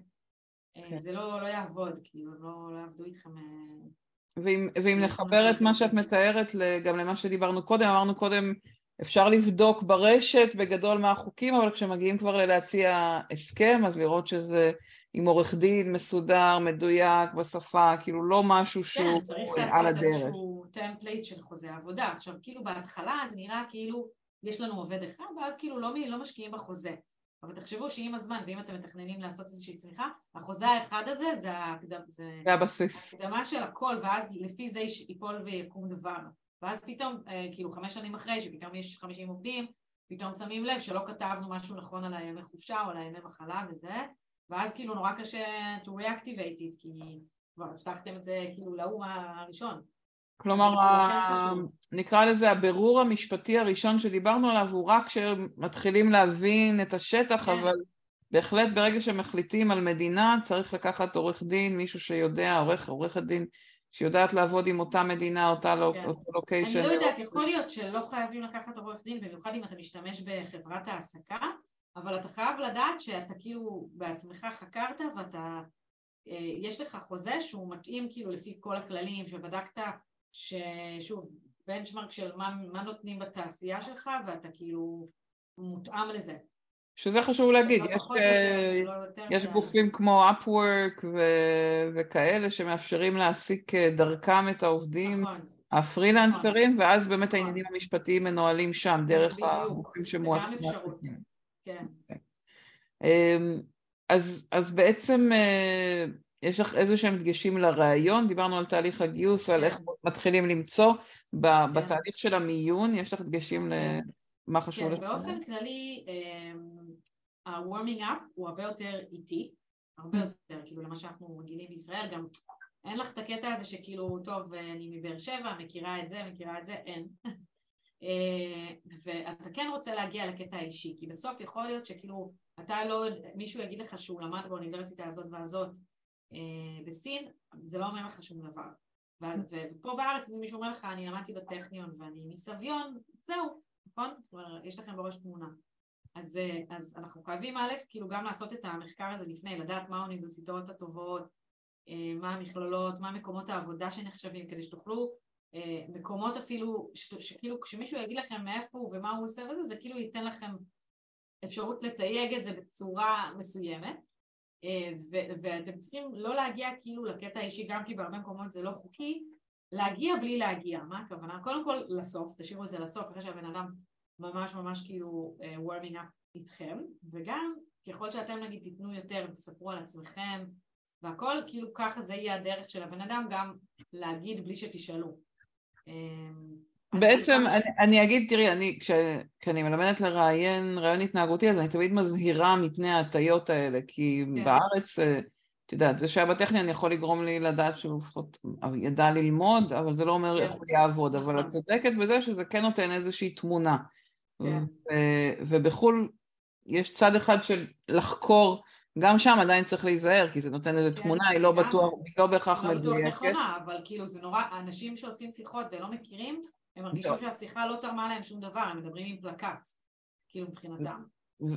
אה, כן. זה לא, לא יעבוד, כאילו, לא, לא יעבדו איתכם. אה, ואם, ואם נחבר את מה שאת מתארת גם למה שדיברנו קודם, אמרנו קודם, אפשר לבדוק ברשת בגדול מה החוקים, אבל כשמגיעים כבר ללהציע הסכם, אז לראות שזה עם עורך דין מסודר, מדויק, בשפה, כאילו לא משהו כן, שהוא צריך על לעשות הדרך. איזשהו template של חוזה עבודה. עכשיו, כאילו בהתחלה זה נראה כאילו יש לנו עובד אחד, ואז כאילו לא, לא משקיעים בחוזה. אבל תחשבו שעם הזמן, ואם אתם מתכננים לעשות איזושהי צמיחה, החוזה האחד הזה זה, ההקדמ, זה זה הבסיס. הקדמה של הכל, ואז לפי זה ייפול ויקום דבר. ואז פתאום, אה, כאילו חמש שנים אחרי, שפתאום יש 50 עובדים, פתאום שמים לב שלא כתבנו משהו נכון על הימי חופשה או על הימי מחלה וזה, ואז כאילו נורא קשה to reactivate it, כי כבר הבטחתם את זה כאילו לאו"ם הראשון. כלומר, כאילו כן ה-. נקרא לזה הבירור המשפטי הראשון שדיברנו עליו הוא רק כשמתחילים להבין את השטח, כן. אבל בהחלט ברגע שמחליטים על מדינה צריך לקחת עורך דין, מישהו שיודע, עורך, עורכת דין שיודעת לעבוד עם אותה מדינה, אותה לו- כן. אותו לוקיישן. אני לא יודעת, יכול להיות שלא חייבים לקחת עורך דין, במיוחד אם אתה משתמש בחברת העסקה, אבל אתה חייב לדעת שאתה כאילו בעצמך חקרת ואתה, אה, יש לך חוזה שהוא מתאים כאילו לפי כל הכללים, שבדקת ששוב, בנצ'מרק של מה, מה נותנים בתעשייה שלך, ואתה כאילו מותאם לזה. שזה חשוב להגיד, לא יש, אה, יותר, לא יש מדי. גופים כמו Upwork ו- וכאלה שמאפשרים להעסיק אה, דרכם את העובדים נכון, הפרילנסרים, ואז באמת נכון. העניינים המשפטיים מנוהלים שם, דרך בדיוק. הגופים זה גם שמועסקים. כן. אמ, אז, אז בעצם אה, יש לך איזה שהם דגשים לראיון, דיברנו על תהליך הגיוס, על כן. איך מתחילים למצוא, ב- בתהליך של המיון, יש לך דגשים כן. למה חשוב כן, לך? באופן כללי, ה-warming up הוא הרבה יותר איטי, הרבה Mm. יותר, כאילו למה שאנחנו רגילים בישראל, גם אין לך את הקטע הזה שכאילו, טוב, אני מבאר שבע, מכירה את זה, מכירה את זה, אין. אה, ואתה כן רוצה להגיע לקטע האישי, כי בסוף יכול להיות שכאילו, אתה לא, מישהו יגיד לך שהוא למד באוניברסיטה הזאת והזאת אה, בסין, זה לא אומר לך שום דבר. ופה בארץ אם מישהו אומר לך, אני למדתי בטכניון ואני מסביון, זהו, נכון? זאת אומרת, יש לכם בראש תמונה. אז, אה, אז אנחנו חייבים א', כאילו גם לעשות את המחקר הזה לפני, לדעת מה האוניברסיטאות הטובות, מה המכללות, מה מקומות העבודה שנחשבים, כדי שתוכלו מקומות אפילו, שכאילו כשמישהו יגיד לכם מאיפה הוא ומה הוא עושה וזה, זה כאילו ייתן לכם אפשרות לתייג את זה בצורה מסוימת. אה, ואתם צריכים לא להגיע כאילו לקטע האישי, גם כי בהרבה מקומות זה לא חוקי, להגיע בלי להגיע. מה הכוונה? קודם כל לסוף, תשאירו את זה לסוף, אחרי שהבן אדם ממש ממש כאילו uh, warming up איתכם, וגם ככל שאתם נגיד תיתנו יותר ותספרו על עצמכם והכל, כאילו ככה זה יהיה הדרך של הבן אדם גם להגיד בלי שתשאלו. אמ, בעצם כמה ש- אני, אני אגיד, תראי, אני, כש, כשאני מלמדת לראיין רעיון התנהגותי, אז אני תמיד מזהירה מפני ההטיות האלה, כי כן. בארץ, אה, את יודעת, זה שהיה בטכניון יכול לגרום לי לדעת שהוא לפחות ידע ללמוד, אבל זה לא אומר כן. איך הוא יעבוד, אבל נכון. את צודקת בזה שזה כן נותן איזושהי תמונה. כן. ובחו"ל יש צד אחד של לחקור, גם שם עדיין צריך להיזהר, כי זה נותן איזו כן, תמונה, היא לא לגמרי. בטוח, היא לא בהכרח לא בטוח מדויקת. נכונה, אבל כאילו זה נורא, אנשים שעושים שיחות ולא מכירים, הם מרגישים טוב. שהשיחה לא תרמה להם שום דבר, הם מדברים עם פלקט, כאילו מבחינתם.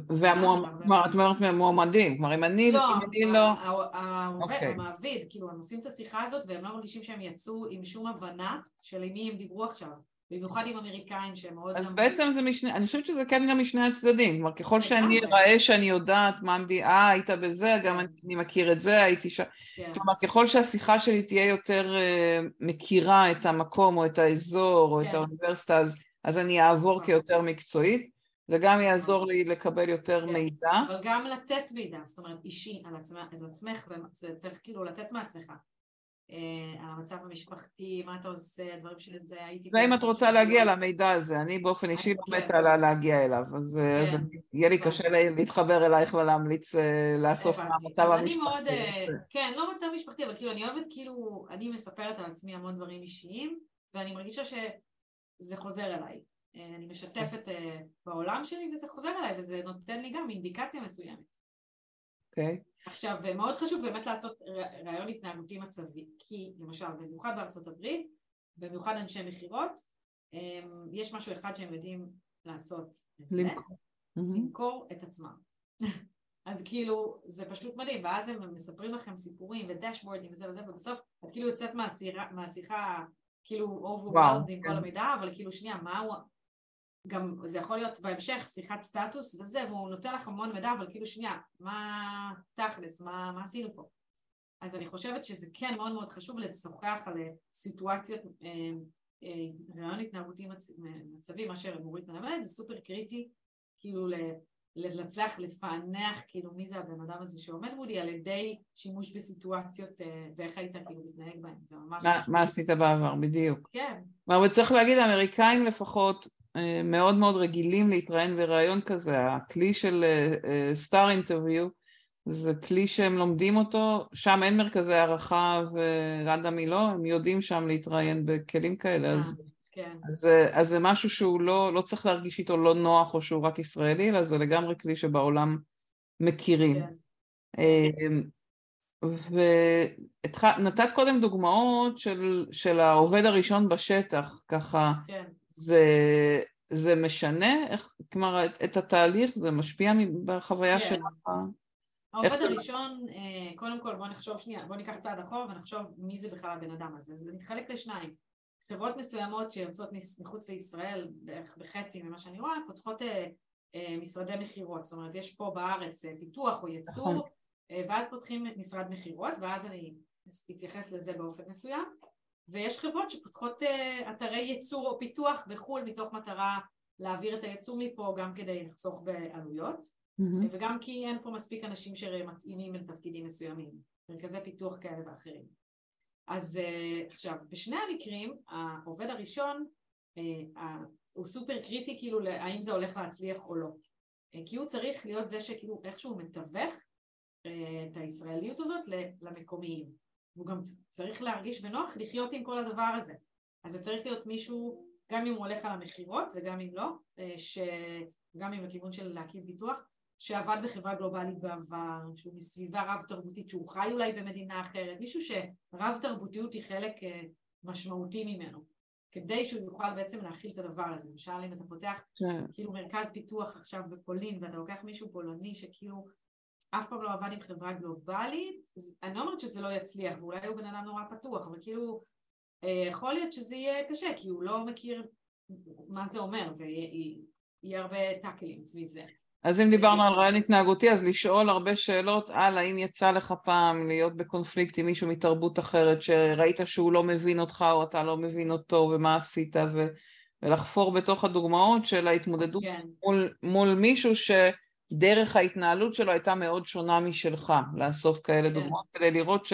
והמועמדים, כלומר, אם אני לא, אני לא, העובד, אוקיי. המעביד, כאילו הם עושים את השיחה הזאת והם לא מרגישים שהם יצאו עם שום הבנה של עם מי הם דיברו עכשיו, במיוחד עם אמריקאים שהם מאוד... אז גם- בעצם זה משני, אני חושבת שזה כן גם משני הצדדים, כלומר ככל שאני. אראה שאני יודעת מה המדינה, אה היית בזה, גם כן. אני מכיר את זה, הייתי שם, כן, כלומר ככל שהשיחה שלי תהיה יותר אה, מכירה את המקום או את האזור או את כן. האוניברסיטה, אז, אז אני אעבור נכון. כיותר מקצועית, זה גם יעזור לי לקבל יותר כן. מידע, אבל גם לתת מידע, זאת אומרת אישי על עצמך, זה צריך כאילו לתת מעצמך. אה, על המצב המשפחתי, מה אתה עושה, דברים של זה, הייתי... ואם את במצב רוצה להגיע זה. למידע הזה, אני באופן אישי לא כן. מתה לה- להגיע אליו, אז אה, אז כן. יהיה לי קשה לה- להתחבר אלייך ולהמליץ אה, לאסוף. מהמצב אז המשפחתי. אני מאוד, כן, לא מצב משפחתי, אבל כאילו אני אוהבת, כאילו, אני מספרת על עצמי המון דברים אישיים, ואני מרגישה שזה חוזר אליי. אני משתפת בעולם שלי וזה חוזר אליי, וזה נותן לי גם אינדיקציה מסוימת. אוקיי. עכשיו, מאוד חשוב באמת לעשות רעיון התנהגותי מצבי, כי למשל, במיוחד בארצות הברית, במיוחד אנשי מכירות, אה, יש משהו אחד שהם יודעים לעשות, למכור. למכור את עצמם. אז כאילו, זה פשוט מדהים, ואז הם מספרים לכם סיפורים ודשבורדים וזה וזה, ובסוף את כאילו יוצאת מהשיחה, כאילו overwhelmed עם כן. כל המידע, אבל כאילו שנייה, מה הוא... גם זה יכול להיות בהמשך שיחת סטטוס וזה, והוא נותן לך המון מידע, אבל כאילו שנייה, מה תכלס, מה, מה עשינו פה? אז אני חושבת שזה כן מאוד מאוד חשוב לשוחח על אה, סיטואציות, אה, אה, רעיון התנהגותי מצ- מצבי, מה שמורית מלמדת, זה סופר קריטי, כאילו להצליח לפענח כאילו מי זה הבן אדם הזה שעומד מולי על ידי שימוש בסיטואציות אה, ואיך היית כאילו מתנהג בהם, זה ממש... מה-. מה עשית בעבר, בדיוק. כן, אבל צריך להגיד, האמריקאים לפחות אה, מאוד מאוד רגילים להתראיין בראיון כזה, הכלי של סטאר אינטרוויו זה כלי שהם לומדים אותו, שם אין מרכזי הערכה ורנדמי לא, הם יודעים שם להתראיין בכלים כאלה, אז, כן, אז, זה- אז זה משהו שהוא לא, לא צריך להרגיש איתו לא נוח או שהוא רק ישראלי, אלא זה לגמרי כלי שבעולם מכירים. כן, ונתת קודם דוגמאות של, של העובד הראשון בשטח, ככה, כן. זה, זה משנה, איך, כלומר, את, את התהליך, זה משפיע בחוויה כן. שלך? העובד הראשון, אה, קודם כל בוא נחשוב שנייה, בוא ניקח צעד אחורה ונחשוב מי זה בכלל הבן אדם הזה. זה מתחלק לשניים. חברות מסוימות שיוצאות מחוץ לישראל, בערך בחצי ממה שאני רואה, פותחות אה, אה, משרדי מכירות, זאת אומרת יש פה בארץ אה, פיתוח או ייצור, נכון. אה, ואז פותחים משרד מכירות, ואז אני אתייחס לזה באופן מסוים, ויש חברות שפותחות אה, אתרי ייצור או פיתוח בחו"ל מתוך מטרה להעביר את הייצור מפה גם כדי לחסוך בעלויות, mm-hmm. וגם כי אין פה מספיק אנשים שמתאימים לתפקידים מסוימים, מרכזי פיתוח כאלה ואחרים. אז uh, עכשיו, בשני המקרים, העובד הראשון uh, הוא סופר קריטי כאילו האם זה הולך להצליח או לא. כי הוא צריך להיות זה שכאילו איכשהו מתווך את הישראליות הזאת למקומיים. והוא גם צריך להרגיש בנוח לחיות עם כל הדבר הזה. אז זה צריך להיות מישהו, גם אם הוא הולך על המכירות וגם אם לא, uh, שגם עם הכיוון של להקים ביטוח, שעבד בחברה גלובלית בעבר, שהוא מסביבה רב תרבותית, שהוא חי אולי במדינה אחרת, מישהו שרב תרבותיות היא חלק אה, משמעותי ממנו, כדי שהוא יוכל בעצם להכיל את הדבר הזה. למשל אם אתה פותח כן. כאילו מרכז פיתוח עכשיו בפולין ואתה לוקח מישהו פולני שכאילו אף פעם לא עבד עם חברה גלובלית, אני לא אומרת שזה לא יצליח, ואולי הוא בן אדם נורא פתוח, אבל כאילו אה, יכול להיות שזה יהיה קשה, כי הוא לא מכיר מה זה אומר, ויהיה הרבה טאקלים סביב זה. אז אם דיברנו על רעיון התנהגותי, אז לשאול הרבה שאלות על האם יצא לך פעם להיות בקונפליקט עם מישהו מתרבות אחרת, שראית שהוא לא מבין אותך או אתה לא מבין אותו ומה עשית, ו... ולחפור בתוך הדוגמאות של ההתמודדות כן. מול, מול מישהו שדרך ההתנהלות שלו הייתה מאוד שונה משלך, לאסוף כאלה כן. דוגמאות, כדי לראות ש...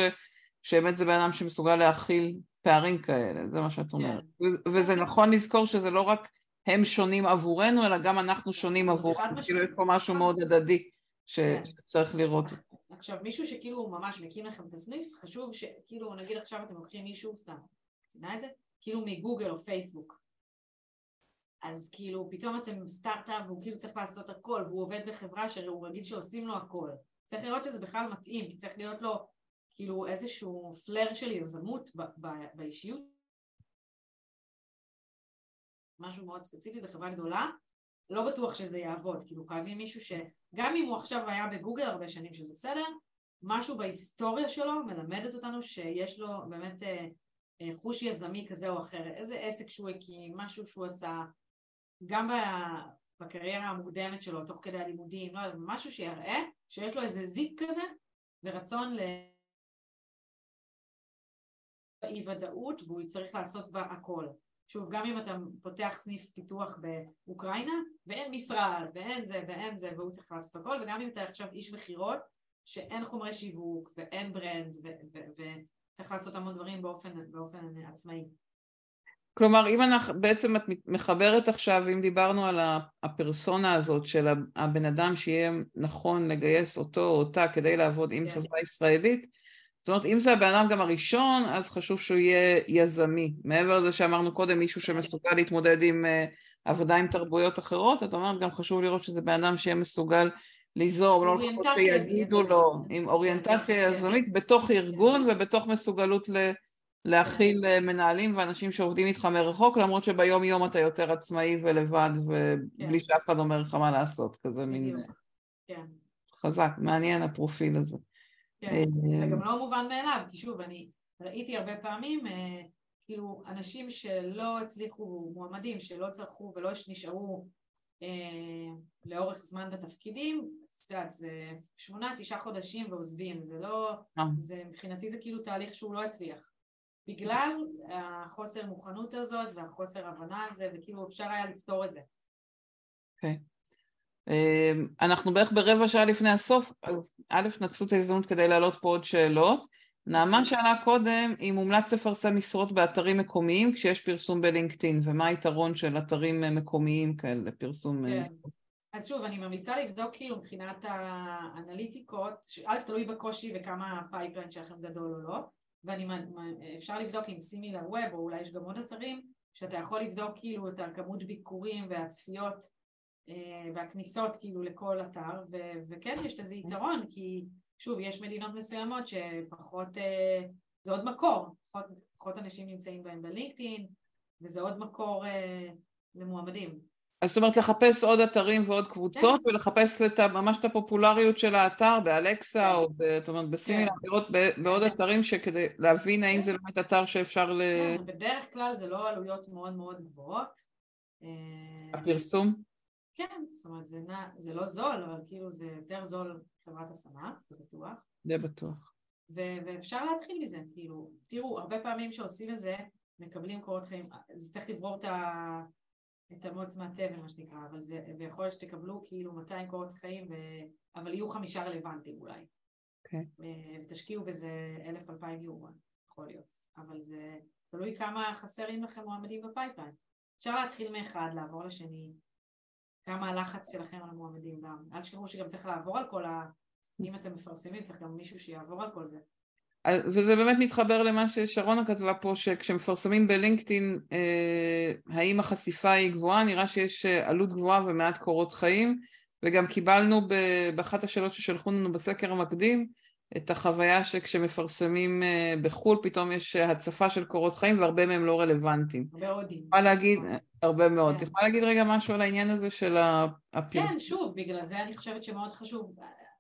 שבאמת זה בן אדם שמסוגל להכיל פערים כאלה, זה מה שאת כן. אומרת. וזה נכון לזכור שזה לא רק הם שונים עבורנו, אלא גם אנחנו שונים עבורם, כאילו יש פה משהו מאוד הדדי כן. שצריך לראות. עכשיו, מישהו שכאילו ממש מקים לכם את הסניף, חשוב שכאילו, נגיד עכשיו אתם לוקחים מישהו, סתם, ציינה את זה? כאילו מגוגל או פייסבוק. אז כאילו פתאום אתם סטארט-אפ והוא כאילו צריך לעשות הכל והוא עובד בחברה שהוא רגיל שעושים לו הכל. צריך לראות שזה בכלל מתאים, כי צריך להיות לו כאילו איזשהו פלר של יזמות באישיות. משהו מאוד ספציפי בחברה גדולה, לא בטוח שזה יעבוד, כאילו חייבים מישהו שגם אם הוא עכשיו היה בגוגל הרבה שנים שזה בסדר, משהו בהיסטוריה שלו מלמדת אותנו שיש לו באמת אה, אה, חוש יזמי כזה או אחר, איזה עסק שהוא הקים, משהו שהוא עשה, גם בקריירה המוקדמת שלו, תוך כדי הלימודים, לא, משהו שיראה שיש לו איזה זיק כזה ורצון ל... אי ודאות והוא צריך לעשות בה הכל. שוב, גם אם אתה פותח סניף פיתוח באוקראינה, ואין משרד, ואין זה, ואין זה, והוא צריך לעשות הכל, וגם אם אתה עכשיו איש מכירות, שאין חומרי שיווק, ואין ברנד, וצריך לעשות המון דברים באופן, באופן עצמאי. כלומר, אם אנחנו, בעצם את מחברת עכשיו, אם דיברנו על הפרסונה הזאת של הבן אדם שיהיה נכון לגייס אותו או אותה כדי לעבוד עם כן. חברה ישראלית, זאת אומרת, אם זה הבן אדם גם הראשון, אז חשוב שהוא יהיה יזמי. מעבר לזה שאמרנו קודם, מישהו שמסוגל להתמודד עם uh, עבודה עם תרבויות אחרות, את אומרת, גם חשוב לראות שזה בן אדם שיהיה מסוגל ליזום, לא לחכות שיגידו לו, עם אוריינטציה יזמית בתוך ארגון ובתוך מסוגלות ל... להכיל אה, מנהלים ואנשים שעובדים איתך מרחוק, למרות שביום יום אתה יותר עצמאי ולבד ובלי כן. שאף אחד אומר לך מה לעשות, כזה מין... כן. חזק, מעניין הפרופיל הזה. כן, זה גם לא מובן מאליו, כי שוב, אני ראיתי הרבה פעמים, אה, כאילו, אנשים שלא הצליחו, מועמדים שלא צרכו ולא נשארו אה, לאורך זמן בתפקידים, את יודעת, זה שמונה, תשעה חודשים ועוזבים, זה לא, אה. זה, מבחינתי זה כאילו תהליך שהוא לא הצליח. בגלל החוסר מוכנות הזאת והחוסר הבנה הזה, וכאילו אפשר היה לפתור את זה. אוקיי. Okay. אמ, אנחנו בערך ברבע שעה לפני הסוף, אז א', נצלו את ההזדמנות כדי להעלות פה עוד שאלות. נעמה שאלה קודם אם מומלץ לפרסם משרות באתרים מקומיים כשיש פרסום בלינקדאין, ומה היתרון של אתרים מקומיים כאלה לפרסום כן. אז שוב, אני ממליצה לבדוק כאילו מבחינת האנליטיקס, א', תלוי בקושי וכמה ה pipeline שלכם גדול או לא, ואפשר לבדוק עם SimilarWeb, או אולי יש גם עוד אתרים, שאתה יכול לבדוק כאילו את הכמות ביקורים והצפיות אה, והכניסות כאילו לכל אתר, ו- וכן יש לזה יתרון, כי שוב, יש מדינות מסוימות שפחות, אה, זה עוד מקור, פחות, פחות אנשים נמצאים בהם ב LinkedIn, וזה עוד מקור אה, למועמדים. אז זאת אומרת לחפש עוד אתרים ועוד קבוצות כן. ולחפש את, ה- ממש את הפופולריות של האתר באלקסה כן. או ב- זאת אומרת בסימילר, כן. לראות בעוד. אתרים שכדי להבין האם. זה באמת אתר שאפשר ל... בדרך כלל זה לא עלויות מאוד מאוד גבוהות. אה, הפרסום? כן, זאת אומרת זה, נע, זה לא זול, אבל כאילו זה יותר זול חברת השמה, זה בטוח. זה בטוח. ו- ואפשר להתחיל מזה, כאילו, תראו, הרבה פעמים שעושים את זה, מקבלים קורות חיים, זה צריך לברור את, ה... את המוץ מהתבן, מה שנקרא, אבל זה, ויכול להיות שתקבלו כאילו 200 קורות חיים, ו... אבל יהיו חמישה רלוונטיים אולי. אוקיי. אה, ותשקיעו בזה אלף אלפיים יורו, יכול להיות, אבל זה תלוי כמה חסרים לכם מועמדים ב pipeline. אפשר להתחיל מאחד, לעבור לשני, כמה הלחץ שלכם על המועמדים גם. אל תשכחו שגם צריך לעבור על כל ה... אם אתם מפרסמים, צריך גם מישהו שיעבור על כל זה. וזה באמת מתחבר למה ששרונה כתבה פה, שכשמפרסמים בלינקדאין, אה, האם החשיפה היא גבוהה? נראה שיש אה, עלות גבוהה ומעט קורות חיים, וגם קיבלנו באחת השאלות ששלחו לנו בסקר המקדים, את החוויה שכשמפרסמים אה, בחו"ל, פתאום יש אה, הצפה של קורות חיים והרבה מהם לא רלוונטיים. הרבה. יכולה להגיד, הרבה מאוד, כן. יכולה להגיד רגע משהו על העניין הזה של הפרסום? כן, שוב, בגלל זה אני חושבת שמאוד חשוב.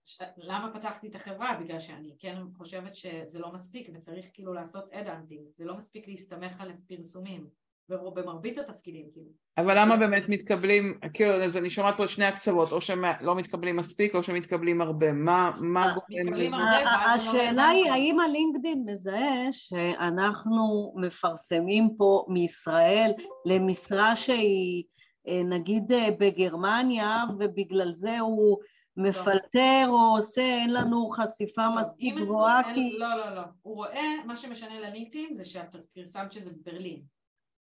ש- למה פתחתי את החברה? בגלל שאני כן חושבת שזה לא מספיק וצריך כאילו לעשות אד-אנטינג. זה לא מספיק להסתמך על פרסומים. במרבית התפקידים, כאילו. אבל למה באמת מתקבלים, כאילו, אז אני שומעת פה את שני הקצוות, או שלא מתקבלים מספיק או שמתקבלים הרבה, מה, מה אה, גורם מתקבלים לזה? לא השאלה היא. האם הלינקדאין מזהה שאנחנו מפרסמים פה מישראל למשרה שהיא אה, נגיד אה, בגרמניה ובגלל זה הוא מפלטר או עושה, אין לנו חשיפה לא, מספיק גבוהה כי... לא, לא, לא. הוא רואה, מה שמשנה ל LinkedIn זה שאת פרסמת שזה בברלין.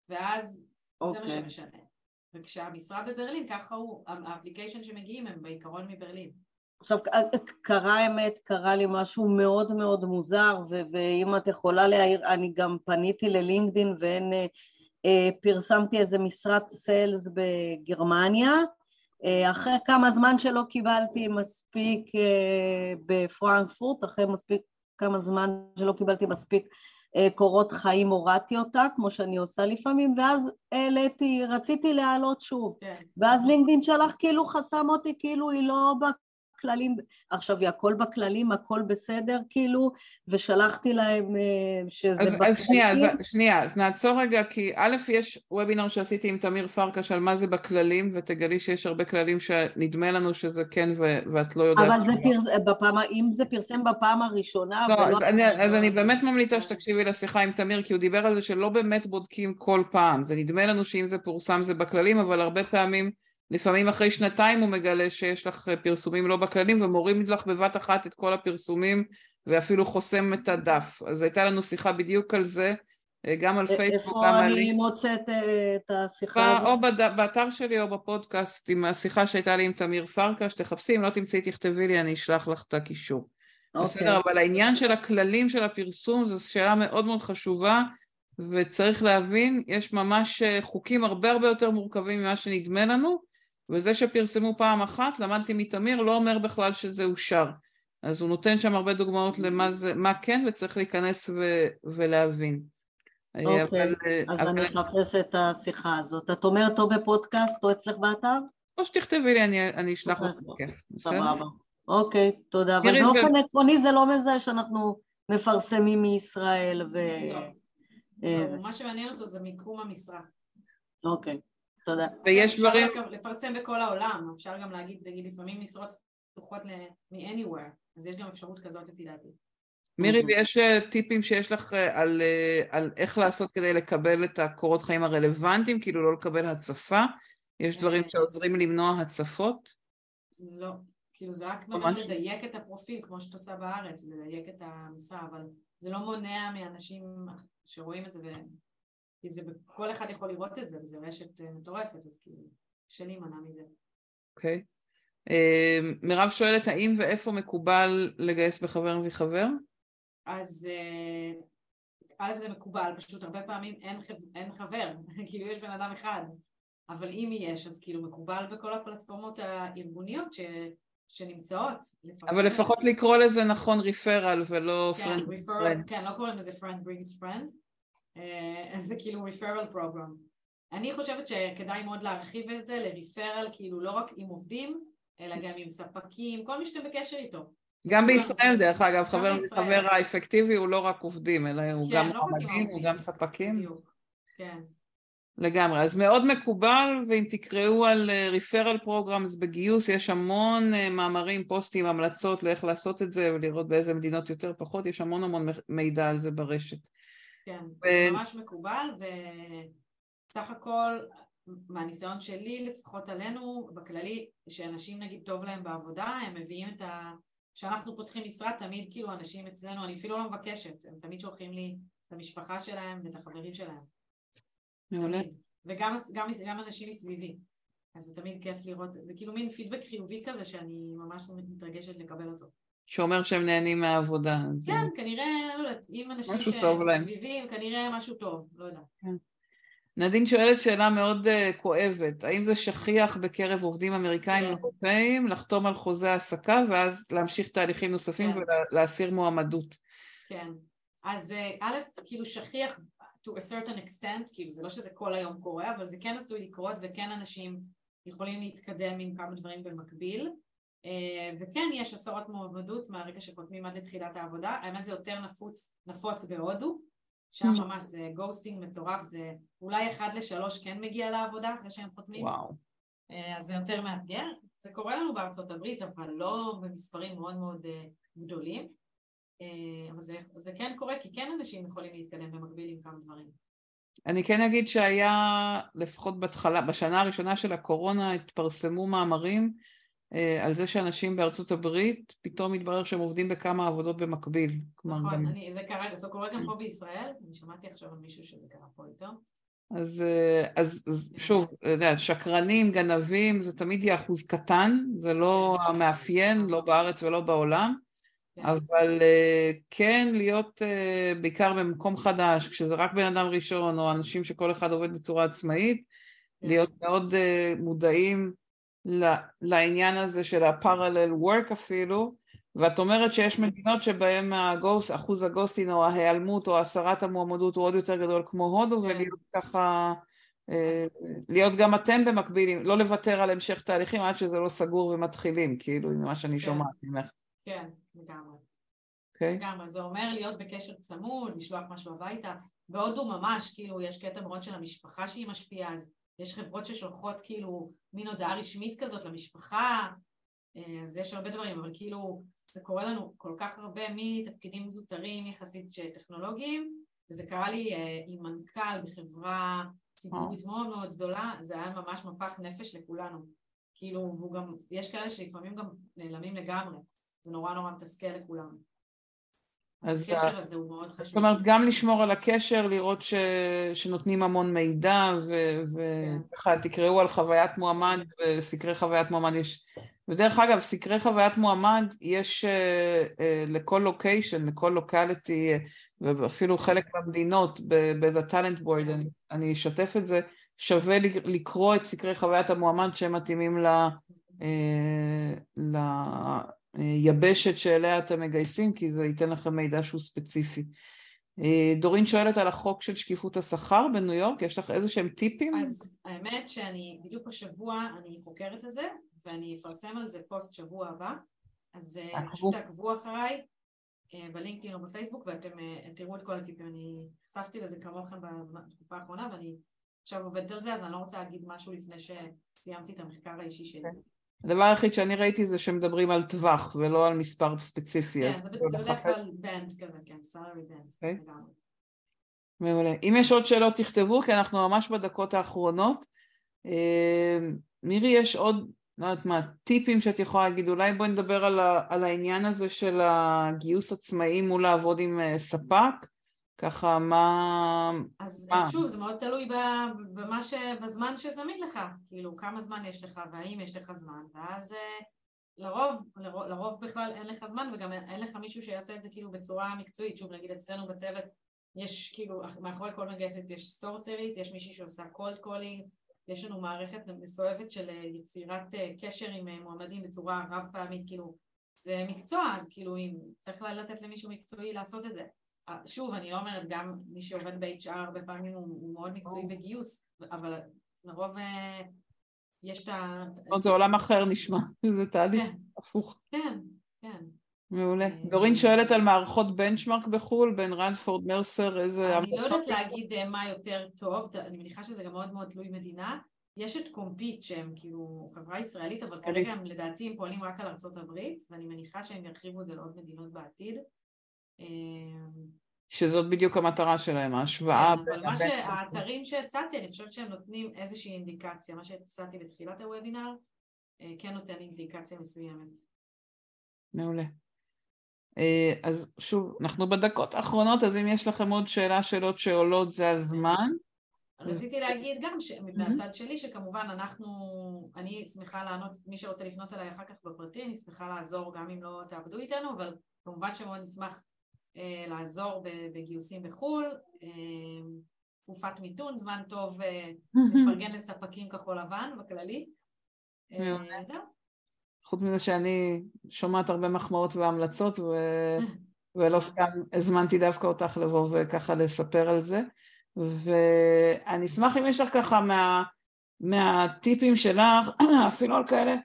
ואז זה מה אוקיי. שמשנה. וכשהמשרה בברלין, ככה הוא, ה application שמגיעים הם בעיקרון מברלין. עכשיו, קרה אמת, קרה לי משהו מאוד מאוד מוזר, ואם את יכולה להעיר, אני גם פניתי ל LinkedIn ואין, אה, אה, פרסמתי איזה משרת סיילס בגרמניה, אה, אחרי כמה זמן שלא קיבלתי מספיק אה, בפרנקפורט, אחרי מספיק כמה זמן שלא קיבלתי מספיק אה, קורות חיים הורדתי אותה, כמו שאני עושה לפעמים, ואז העליתי, רציתי להעלות שוב. כן. ואז לינקדאין שלח כאילו חסם אותי, כאילו היא לא בכללים, עכשיו היא הכל בכללים, הכל בסדר כאילו, ושלחתי להם אה, שזה אז, אז שנייה, אז, בכללים. שנייה, אז נעצור רגע, כי א', יש וובינר שעשיתי עם תמיר פרקש על מה זה בכללים, ותגלי שיש הרבה כללים שנדמה לנו שזה כן ו- ואת לא יודעת. אבל זה פרס... בפעם, אם זה פרסם בפעם הראשונה, לא. אז אני, אז אני באמת ממליצה שתקשיבי לשיחה עם תמיר, כי הוא דיבר על זה שלא באמת בודקים כל פעם. זה נדמה לנו שאם זה פורסם זה בכללים, אבל הרבה פעמים, לפעמים אחרי שנתיים הוא מגלה שיש לך פרסומים לא בכללים, ומוריד לך בבת אחת את כל הפרסומים, ואפילו חוסם את הדף. אז הייתה לנו שיחה בדיוק על זה, גם על פייסבוק, גם איפה על... אני מוצאת אה, את השיחה הזאת? או בד- באתר שלי או בפודקאסט עם השיחה שהייתה לי עם תמיר פרקש, תחפשי, אם לא תמצאי תכתבי לי, אני אשלח לך את הקישור. אוקיי. בסדר, אבל העניין של הכללים של הפרסום זו שאלה מאוד מאוד חשובה, וצריך להבין, יש ממש אה, חוקים הרבה הרבה יותר מורכבים ממה שנדמה לנו, וזה שפרסמו פעם אחת, למדתי מתמיר, לא אומר בכלל שזה אושר. אז הוא נותן שם הרבה דוגמאות למה זה, מה כן, וצריך להיכנס ו- ולהבין. אוקיי, אבל, אז אבל- אני אחפש את השיחה הזאת. את אומרת או בפודקאסט או אצלך באתר? או שתכתבי לי, אני, אני אשלח לך אוקיי. בכיף, בסדר? סבבה. אוקיי, תודה. אבל באופן זה- עקרוני זה לא מזהה שאנחנו מפרסמים מישראל ו... לא. אה, לא, מה שמעניין אותו זה מיקום המשרה. אוקיי, תודה. ויש דברים, לפרסם בכל העולם, אפשר גם להגיד, נגיד, לפעמים משרות פתוחות מ-anywhere, אז יש גם אפשרות כזאת לפי דעתי. מירי. ויש אה, טיפים שיש לך אה, על, אה, על איך לעשות כדי לקבל את הקורות חיים הרלוונטיים, כאילו לא לקבל הצפה? יש דברים. שעוזרים למנוע הצפות? לא, כאילו זה רק ממש. באמת לדייק את הפרופיל, כמו שאת עושה בארץ, לדייק את המשרה, אבל זה לא מונע מאנשים שרואים את זה, ו... כי זה, כל אחד יכול לראות את זה, וזה רשת אה, מטורפת, אז כאילו, קשה להימנע מזה. אוקיי. אה, מירב שואלת, האם ואיפה מקובל לגייס בחבר מחבר? אז אה, א' זה מקובל, פשוט הרבה פעמים אין. אין חבר, כאילו יש בן אדם אחד, אבל אם יש אז כאילו מקובל בכל הפלטפורמות הארגוניות ש... שנמצאות. לפרסם אבל. לפחות לקרוא לזה נכון ריפרל ולא כן, פרנד. referral, כן, לא קוראים לזה friend brings friend, אז זה כאילו referral program. אני חושבת שכדאי מאוד להרחיב את זה לריפרל, כאילו לא רק עם עובדים, אלא גם עם ספקים, כל מי שאתם בקשר איתו. גם בישראל, דרך אגב, חבר. חבר האפקטיבי הוא לא רק עובדים, אלא הוא כן, גם לא מועמדים, הוא. גם ספקים. בדיוק, כן. לגמרי. אז מאוד מקובל, ואם תקראו על ריפרל פרוגרמס בגיוס, יש המון אה, מאמרים, פוסטים, המלצות לאיך לעשות את זה, ולראות באיזה מדינות יותר פחות, יש המון המון מידע על זה ברשת. כן, ו- ממש מקובל, וסך הכל, מהניסיון שלי, לפחות עלינו, בכללי, שאנשים נגיד טוב להם בעבודה, הם מביאים את ה... כשאנחנו פותחים משרד, תמיד כאילו אנשים אצלנו, אני אפילו לא מבקשת, הם תמיד שולחים לי את המשפחה שלהם ואת החברים שלהם. מעולה. וגם גם, גם אנשים מסביבי. אז זה תמיד כיף לראות, זה כאילו מין פידבק חיובי כזה שאני ממש מתרגשת לקבל אותו. שאומר שהם נהנים מהעבודה. אז- כן, כנראה, לא יודעת, אם אנשים. שמסביבי, כנראה משהו טוב, לא יודעת. נדין שואלת שאלה מאוד uh, כואבת, האם זה שכיח בקרב עובדים אמריקאים כן. אירופאים לחתום על חוזה העסקה ואז להמשיך תהליכים נוספים כן. ולהסיר מועמדות? כן. אז אה, א', כאילו שכיח to a certain extent, כאילו זה לא שזה כל היום קורה, אבל זה כן עשוי לקרות וכן אנשים יכולים להתקדם עם כמה דברים במקביל. אה, וכן יש הסרות מועמדות מהרגע שחותמים עד לתחילת העבודה, האמת זה יותר נפוץ, נפוץ בהודו, שם Mm. ממש זה ghosting מטורף, זה אולי אחד לשלוש כן מגיע לעבודה אחרי שהם חותמים. וואו. אה, אז זה יותר מאתגר. זה קורה לנו בארצות הברית, אבל לא במספרים מאוד מאוד אה, גדולים. אבל זה, זה כן קורה, כי כן אנשים יכולים להתקדם במקביל עם כמה דברים. אני כן אגיד שהיה, לפחות בהתחלה, בשנה הראשונה של הקורונה התפרסמו מאמרים על זה שאנשים בארצות הברית, פתאום התברר שהם עובדים בכמה עבודות במקביל. נכון, גם- אני, זה, קרה, זה קורה גם פה בישראל, אני שמעתי עכשיו על מישהו שזה קרה פה איתו. אז, אה, אז, אז שוב, אתה יודע, שקרנים, גנבים, זה תמיד יהיה אחוז קטן, זה לא המאפיין, לא בארץ ולא בעולם, כן. אבל אה, כן להיות אה, בעיקר במקום חדש, כשזה רק בן אדם ראשון, או אנשים שכל אחד עובד בצורה עצמאית, כן. להיות מאוד אה, מודעים לעניין הזה של ה-parallel work אפילו, ואת אומרת שיש מדינות שבהן הגוסט, אחוז הגוסטין או ההיעלמות או הסרת המועמדות הוא עוד יותר גדול כמו הודו, כן. ולהיות ככה, אה, להיות גם אתם במקביל, לא לוותר על המשך תהליכים עד שזה לא סגור ומתחילים, כאילו, ממה שאני כן. שומעת ממך, כן, לגמרי. אוקיי? לגמרי, זה אומר להיות בקשר צמוד, לשלוח משהו הביתה. בהודו ממש, כאילו, יש קטע מאוד של המשפחה שהיא משפיעה, אז יש חברות ששולחות כאילו מין הודעה רשמית כזאת למשפחה, אה, אז יש הרבה דברים, אבל כאילו, זה קורה לנו כל כך הרבה מתפקידים זוטרים יחסית טכנולוגיים, וזה קרה לי אה, עם מנכ"ל בחברה ציבורית מאוד מאוד גדולה, זה היה ממש מפח נפש לכולנו. כאילו, והוא גם, יש כאלה שלפעמים גם נעלמים לגמרי, זה נורא נורא מתסכל לכולם. אז הקשר הזה הוא מאוד חשוב. זאת אומרת, גם לשמור על הקשר, לראות ש... שנותנים המון מידע, כן. וככה תקראו על חוויית מועמד, וסקרי חוויית מועמד יש... ודרך אגב, סקרי חוויית מועמד יש uh, uh, לכל לוקיישן, לכל לוקליטי, ואפילו חלק מהמדינות, ב-The Talent Board, אני, אני אשתף את זה, שווה לקרוא את סקרי חוויית המועמד שהם מתאימים ל... uh, ל... יבשת שאליה אתם מגייסים, כי זה ייתן לכם מידע שהוא ספציפי. דורין שואלת על החוק של שקיפות השכר בניו יורק, יש לך איזה שהם טיפים? אז האמת שאני בדיוק השבוע אני חוקרת את זה, ואני אפרסם על זה פוסט שבוע הבא, אז עקבו. פשוט תעקבו אחריי אה, בלינקדאין או בפייסבוק ואתם אה, תראו את כל הטיפים, אני נחשפתי לזה כמוכם בתקופה האחרונה ואני עכשיו עובדת על זה, אז אני לא רוצה להגיד משהו לפני שסיימתי את המחקר האישי שלי. הדבר היחיד שאני ראיתי זה שמדברים על טווח ולא על מספר ספציפי. כן, זה בדרך כלל בנד כזה, כן, סלארי בנד. אוקיי. לגמרי. מעולה. אם יש עוד שאלות תכתבו, כי אנחנו ממש בדקות האחרונות. אה, מירי, יש עוד, לא יודעת מה, טיפים שאת יכולה להגיד? אולי בואי נדבר על, ה, על העניין הזה של הגיוס עצמאי מול לעבוד עם אה, ספק. ככה, מה... אז, מה? אז שוב, זה מאוד תלוי במה ש... בזמן שזמין לך, כאילו כמה זמן יש לך והאם יש לך זמן, ואז אה, לרוב, לרוב, לרוב בכלל אין לך זמן וגם אין, לך מישהו שיעשה את זה כאילו בצורה מקצועית, שוב נגיד אצלנו בצוות יש כאילו, מאחורי כל מגייסת יש סורסרית, יש מישהי שעושה cold calling, יש לנו מערכת מסועפת של אה, יצירת אה, קשר עם מועמדים בצורה רב פעמית, כאילו זה מקצוע, אז כאילו אם צריך לתת למישהו מקצועי לעשות את זה. שוב, אני לא אומרת, גם מי שעובד ב- HR הרבה פעמים הוא, הוא מאוד מקצועי בגיוס, אבל לרוב אה, יש את ה... זה עולם אחר נשמע, זה תהליך כן. הפוך. כן, כן. מעולה. אה, דורין שואלת על מערכות benchmark בחו"ל, בין Radford, Mercer, איזה... אני לא יודעת להגיד אה, מה יותר טוב, אני מניחה שזה גם מאוד מאוד תלוי מדינה. יש את CompIt שהם כאילו חברה ישראלית, אבל כרגע הם לדעתי הם פועלים רק על ארה"ב, ואני מניחה שהם ירחיבו את זה לעוד מדינות בעתיד. שזאת בדיוק המטרה שלהם, ההשוואה. כן, אבל מה שהאתרים שהצעתי, אני חושבת שהם נותנים איזושהי אינדיקציה. מה שהצעתי בתחילת הוובינר, אה, כן נותן אינדיקציה מסוימת. מעולה. אה, אז שוב, אנחנו בדקות האחרונות, אז אם יש לכם עוד שאלה, שאלות שעולות, זה הזמן. רציתי להגיד גם מהצד שלי, שכמובן אנחנו, אני שמחה לענות, מי שרוצה לפנות אליי אחר כך בפרטי, אני שמחה לעזור גם אם לא תעבדו איתנו, אבל כמובן שמאוד נשמח לעזור בגיוסים בחו"ל, אה, תקופת מיתון, זמן טוב אה, לפרגן לספקים כחול לבן בכללי. זהו. חוץ מזה שאני שומעת הרבה מחמאות והמלצות ו... ולא סתם הזמנתי דווקא אותך לבוא וככה לספר על זה ואני אשמח אם יש לך ככה מה... מהטיפים שלך, אפילו על כאלה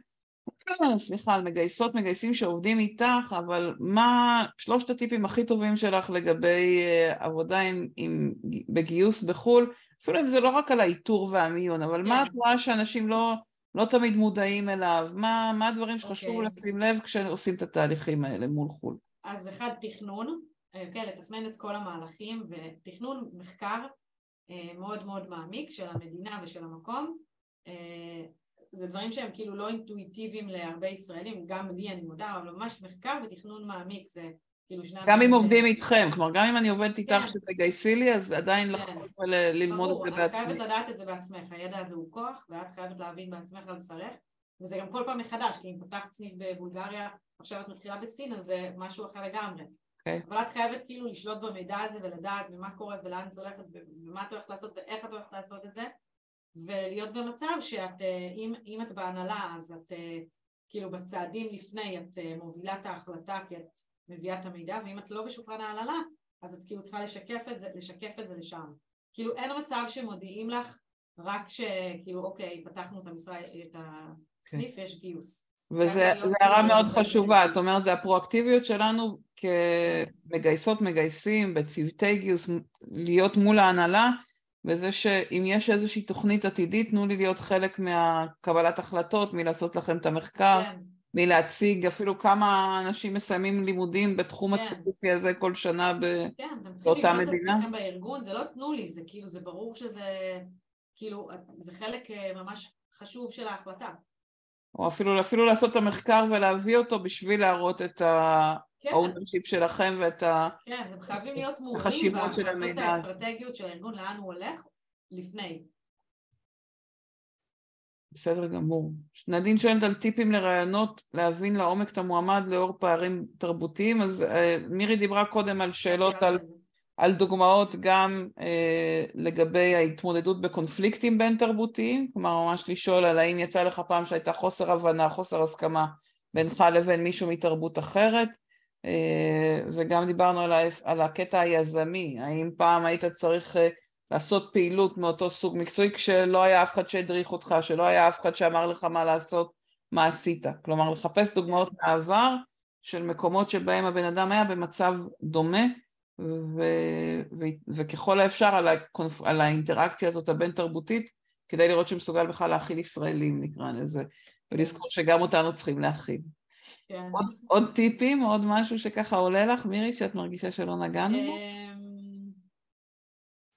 סליחה, על מגייסות, מגייסים שעובדים איתך, אבל מה שלושת הטיפים הכי טובים שלך לגבי אה, עבודה עם, עם, בגיוס בחו"ל, אפילו אם זה לא רק על האיתור והמיון, אבל מה כן. את רואה שאנשים לא, לא תמיד מודעים אליו? מה, מה הדברים שחשוב okay. אוקיי. לשים לב כשעושים את התהליכים האלה מול חו"ל? אז אחד, תכנון, אה, כן, לתכנן את כל המהלכים, ותכנון מחקר אה, מאוד מאוד מעמיק של המדינה ושל המקום. זה דברים שהם כאילו לא אינטואיטיביים להרבה ישראלים, גם לי אני מודה, אבל ממש מחקר ותכנון מעמיק זה כאילו שני... גם אם עובדים איתכם, כלומר גם אם אני עובדת איתך כן. שתגייסי לי, אז עדיין כן. לחזור וללמוד את זה בעצמי. את חייבת לדעת את זה בעצמך, הידע הזה הוא כוח, ואת חייבת להבין בעצמך על בשרך, וזה גם כל פעם מחדש, כי אם פתחת סניף בבולגריה, עכשיו את מתחילה בסין, אז זה משהו אחר לגמרי. Okay. אוקיי. אבל את חייבת כאילו לשלוט במידע הזה ולדעת ומה קורה ולאן את הולכת ומה את הולכת לעשות ואיך את הולכת לעשות את זה ולהיות במצב שאת, אה, אם, אם את בהנהלה אז את אה, כאילו בצעדים לפני את אה, מובילה את ההחלטה כי את מביאה את המידע ואם את לא בשולחן ההנהלה אז את כאילו צריכה לשקף את זה, לשקף את זה לשם. כאילו אין מצב שמודיעים לך רק שכאילו אוקיי פתחנו את המשרה, את הסניף ויש גיוס. וזה הערה מאוד חשובה, את אומרת זה הפרואקטיביות שלנו כמגייסות מגייסים בצוותי גיוס להיות מול ההנהלה וזה שאם יש איזושהי תוכנית עתידית, תנו לי להיות חלק מהקבלת החלטות, מלעשות לכם את המחקר, כן. מלהציג אפילו כמה אנשים מסיימים לימודים בתחום כן. הספציפי הזה כל שנה באותה מדינה. כן, אתם צריכים לבנות את עצמכם בארגון, זה לא תנו לי, זה כאילו, זה ברור שזה, כאילו, זה חלק אה, ממש חשוב של ההחלטה. או אפילו, אפילו לעשות את המחקר ולהביא אותו בשביל להראות את ה... ה ownership כן. שלכם ואת ה... כן, אתם חייבים להיות מעורים בהחלטות האסטרטגיות של הארגון, לאן הוא הולך, לפני. בסדר גמור. נדין שואלת על טיפים לרעיונות להבין לעומק את המועמד לאור פערים תרבותיים, אז uh, מירי דיברה קודם על שאלות על, על דוגמאות גם uh, לגבי ההתמודדות בקונפליקטים בין תרבותיים, כלומר ממש לשאול על האם יצא לך פעם שהייתה חוסר הבנה, חוסר הסכמה בינך לבין מישהו מתרבות אחרת, אה, וגם דיברנו על, על הקטע היזמי, האם פעם היית צריך אה, לעשות פעילות מאותו סוג מקצועי כשלא היה אף אחד שהדריך אותך, שלא היה אף אחד שאמר לך מה לעשות, מה עשית. כלומר לחפש דוגמאות מהעבר של מקומות שבהם הבן אדם היה במצב דומה ו... ו... וככל האפשר על, הקונפ... על האינטראקציה הזאת הבין תרבותית כדי לראות שמסוגל בכלל להכיל ישראלים נקרא לזה ולזכור שגם אותנו צריכים להכיל. כן. עוד, עוד טיפים, עוד משהו שככה עולה לך, מירי, שאת מרגישה שלא נגענו בו? אמ,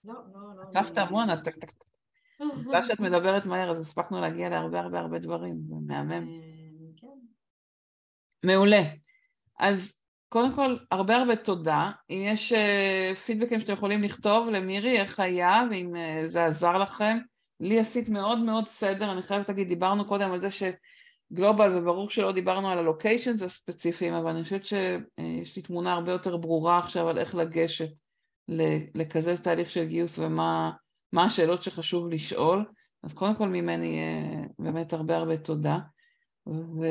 לא, לא, לא. אספת המון, את... בגלל שאת מדברת מהר, אז הספקנו להגיע להרבה הרבה הרבה דברים, זה מהמם. אמ, כן. מעולה. אז קודם כל, הרבה הרבה תודה. אם יש uh, פידבקים שאתם יכולים לכתוב למירי, איך היה, ואם uh, זה עזר לכם. לי עשית מאוד מאוד סדר, אני חייבת להגיד, דיברנו קודם על זה ש... גלובל, וברור שלא דיברנו על הלוקיישנס הספציפיים, אבל אני חושבת שיש לי תמונה הרבה יותר ברורה עכשיו על איך לגשת לכזה תהליך של גיוס ומה השאלות שחשוב לשאול. אז קודם כל ממני אה, באמת הרבה הרבה תודה. ו...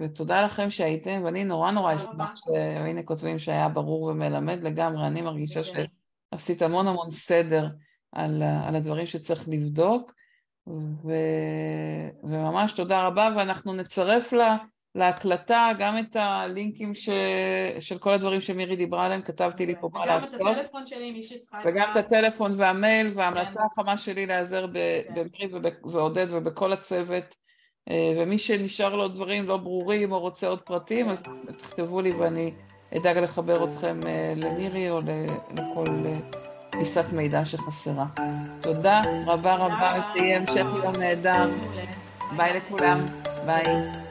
ותודה לכם שהייתם, ואני נורא נורא אשמח שהנה כותבים שהיה ברור ומלמד לגמרי, אני מרגישה שעשית המון המון סדר על, על הדברים שצריך לבדוק, ו... וממש תודה רבה, ואנחנו נצרף לה, להקלטה גם את הלינקים ש... של כל הדברים שמירי דיברה עליהם, כתבתי לי פה מה לעשות. וגם את הטלפון שלי, מי שצריכה. וגם את הטלפון והמייל, וההמלצה כן. החמה שלי להיעזר כן. במירי ועודד ובכל הצוות. אה, ומי שנשאר לו דברים לא ברורים או רוצה עוד פרטים, אז תכתבו לי ואני אדאג לחבר אתכם אה, למירי או לכל אה, פיסת מידע שחסרה. תודה רבה רבה, שיהיה המשך יום נהדר. ביי לכולם, ביי.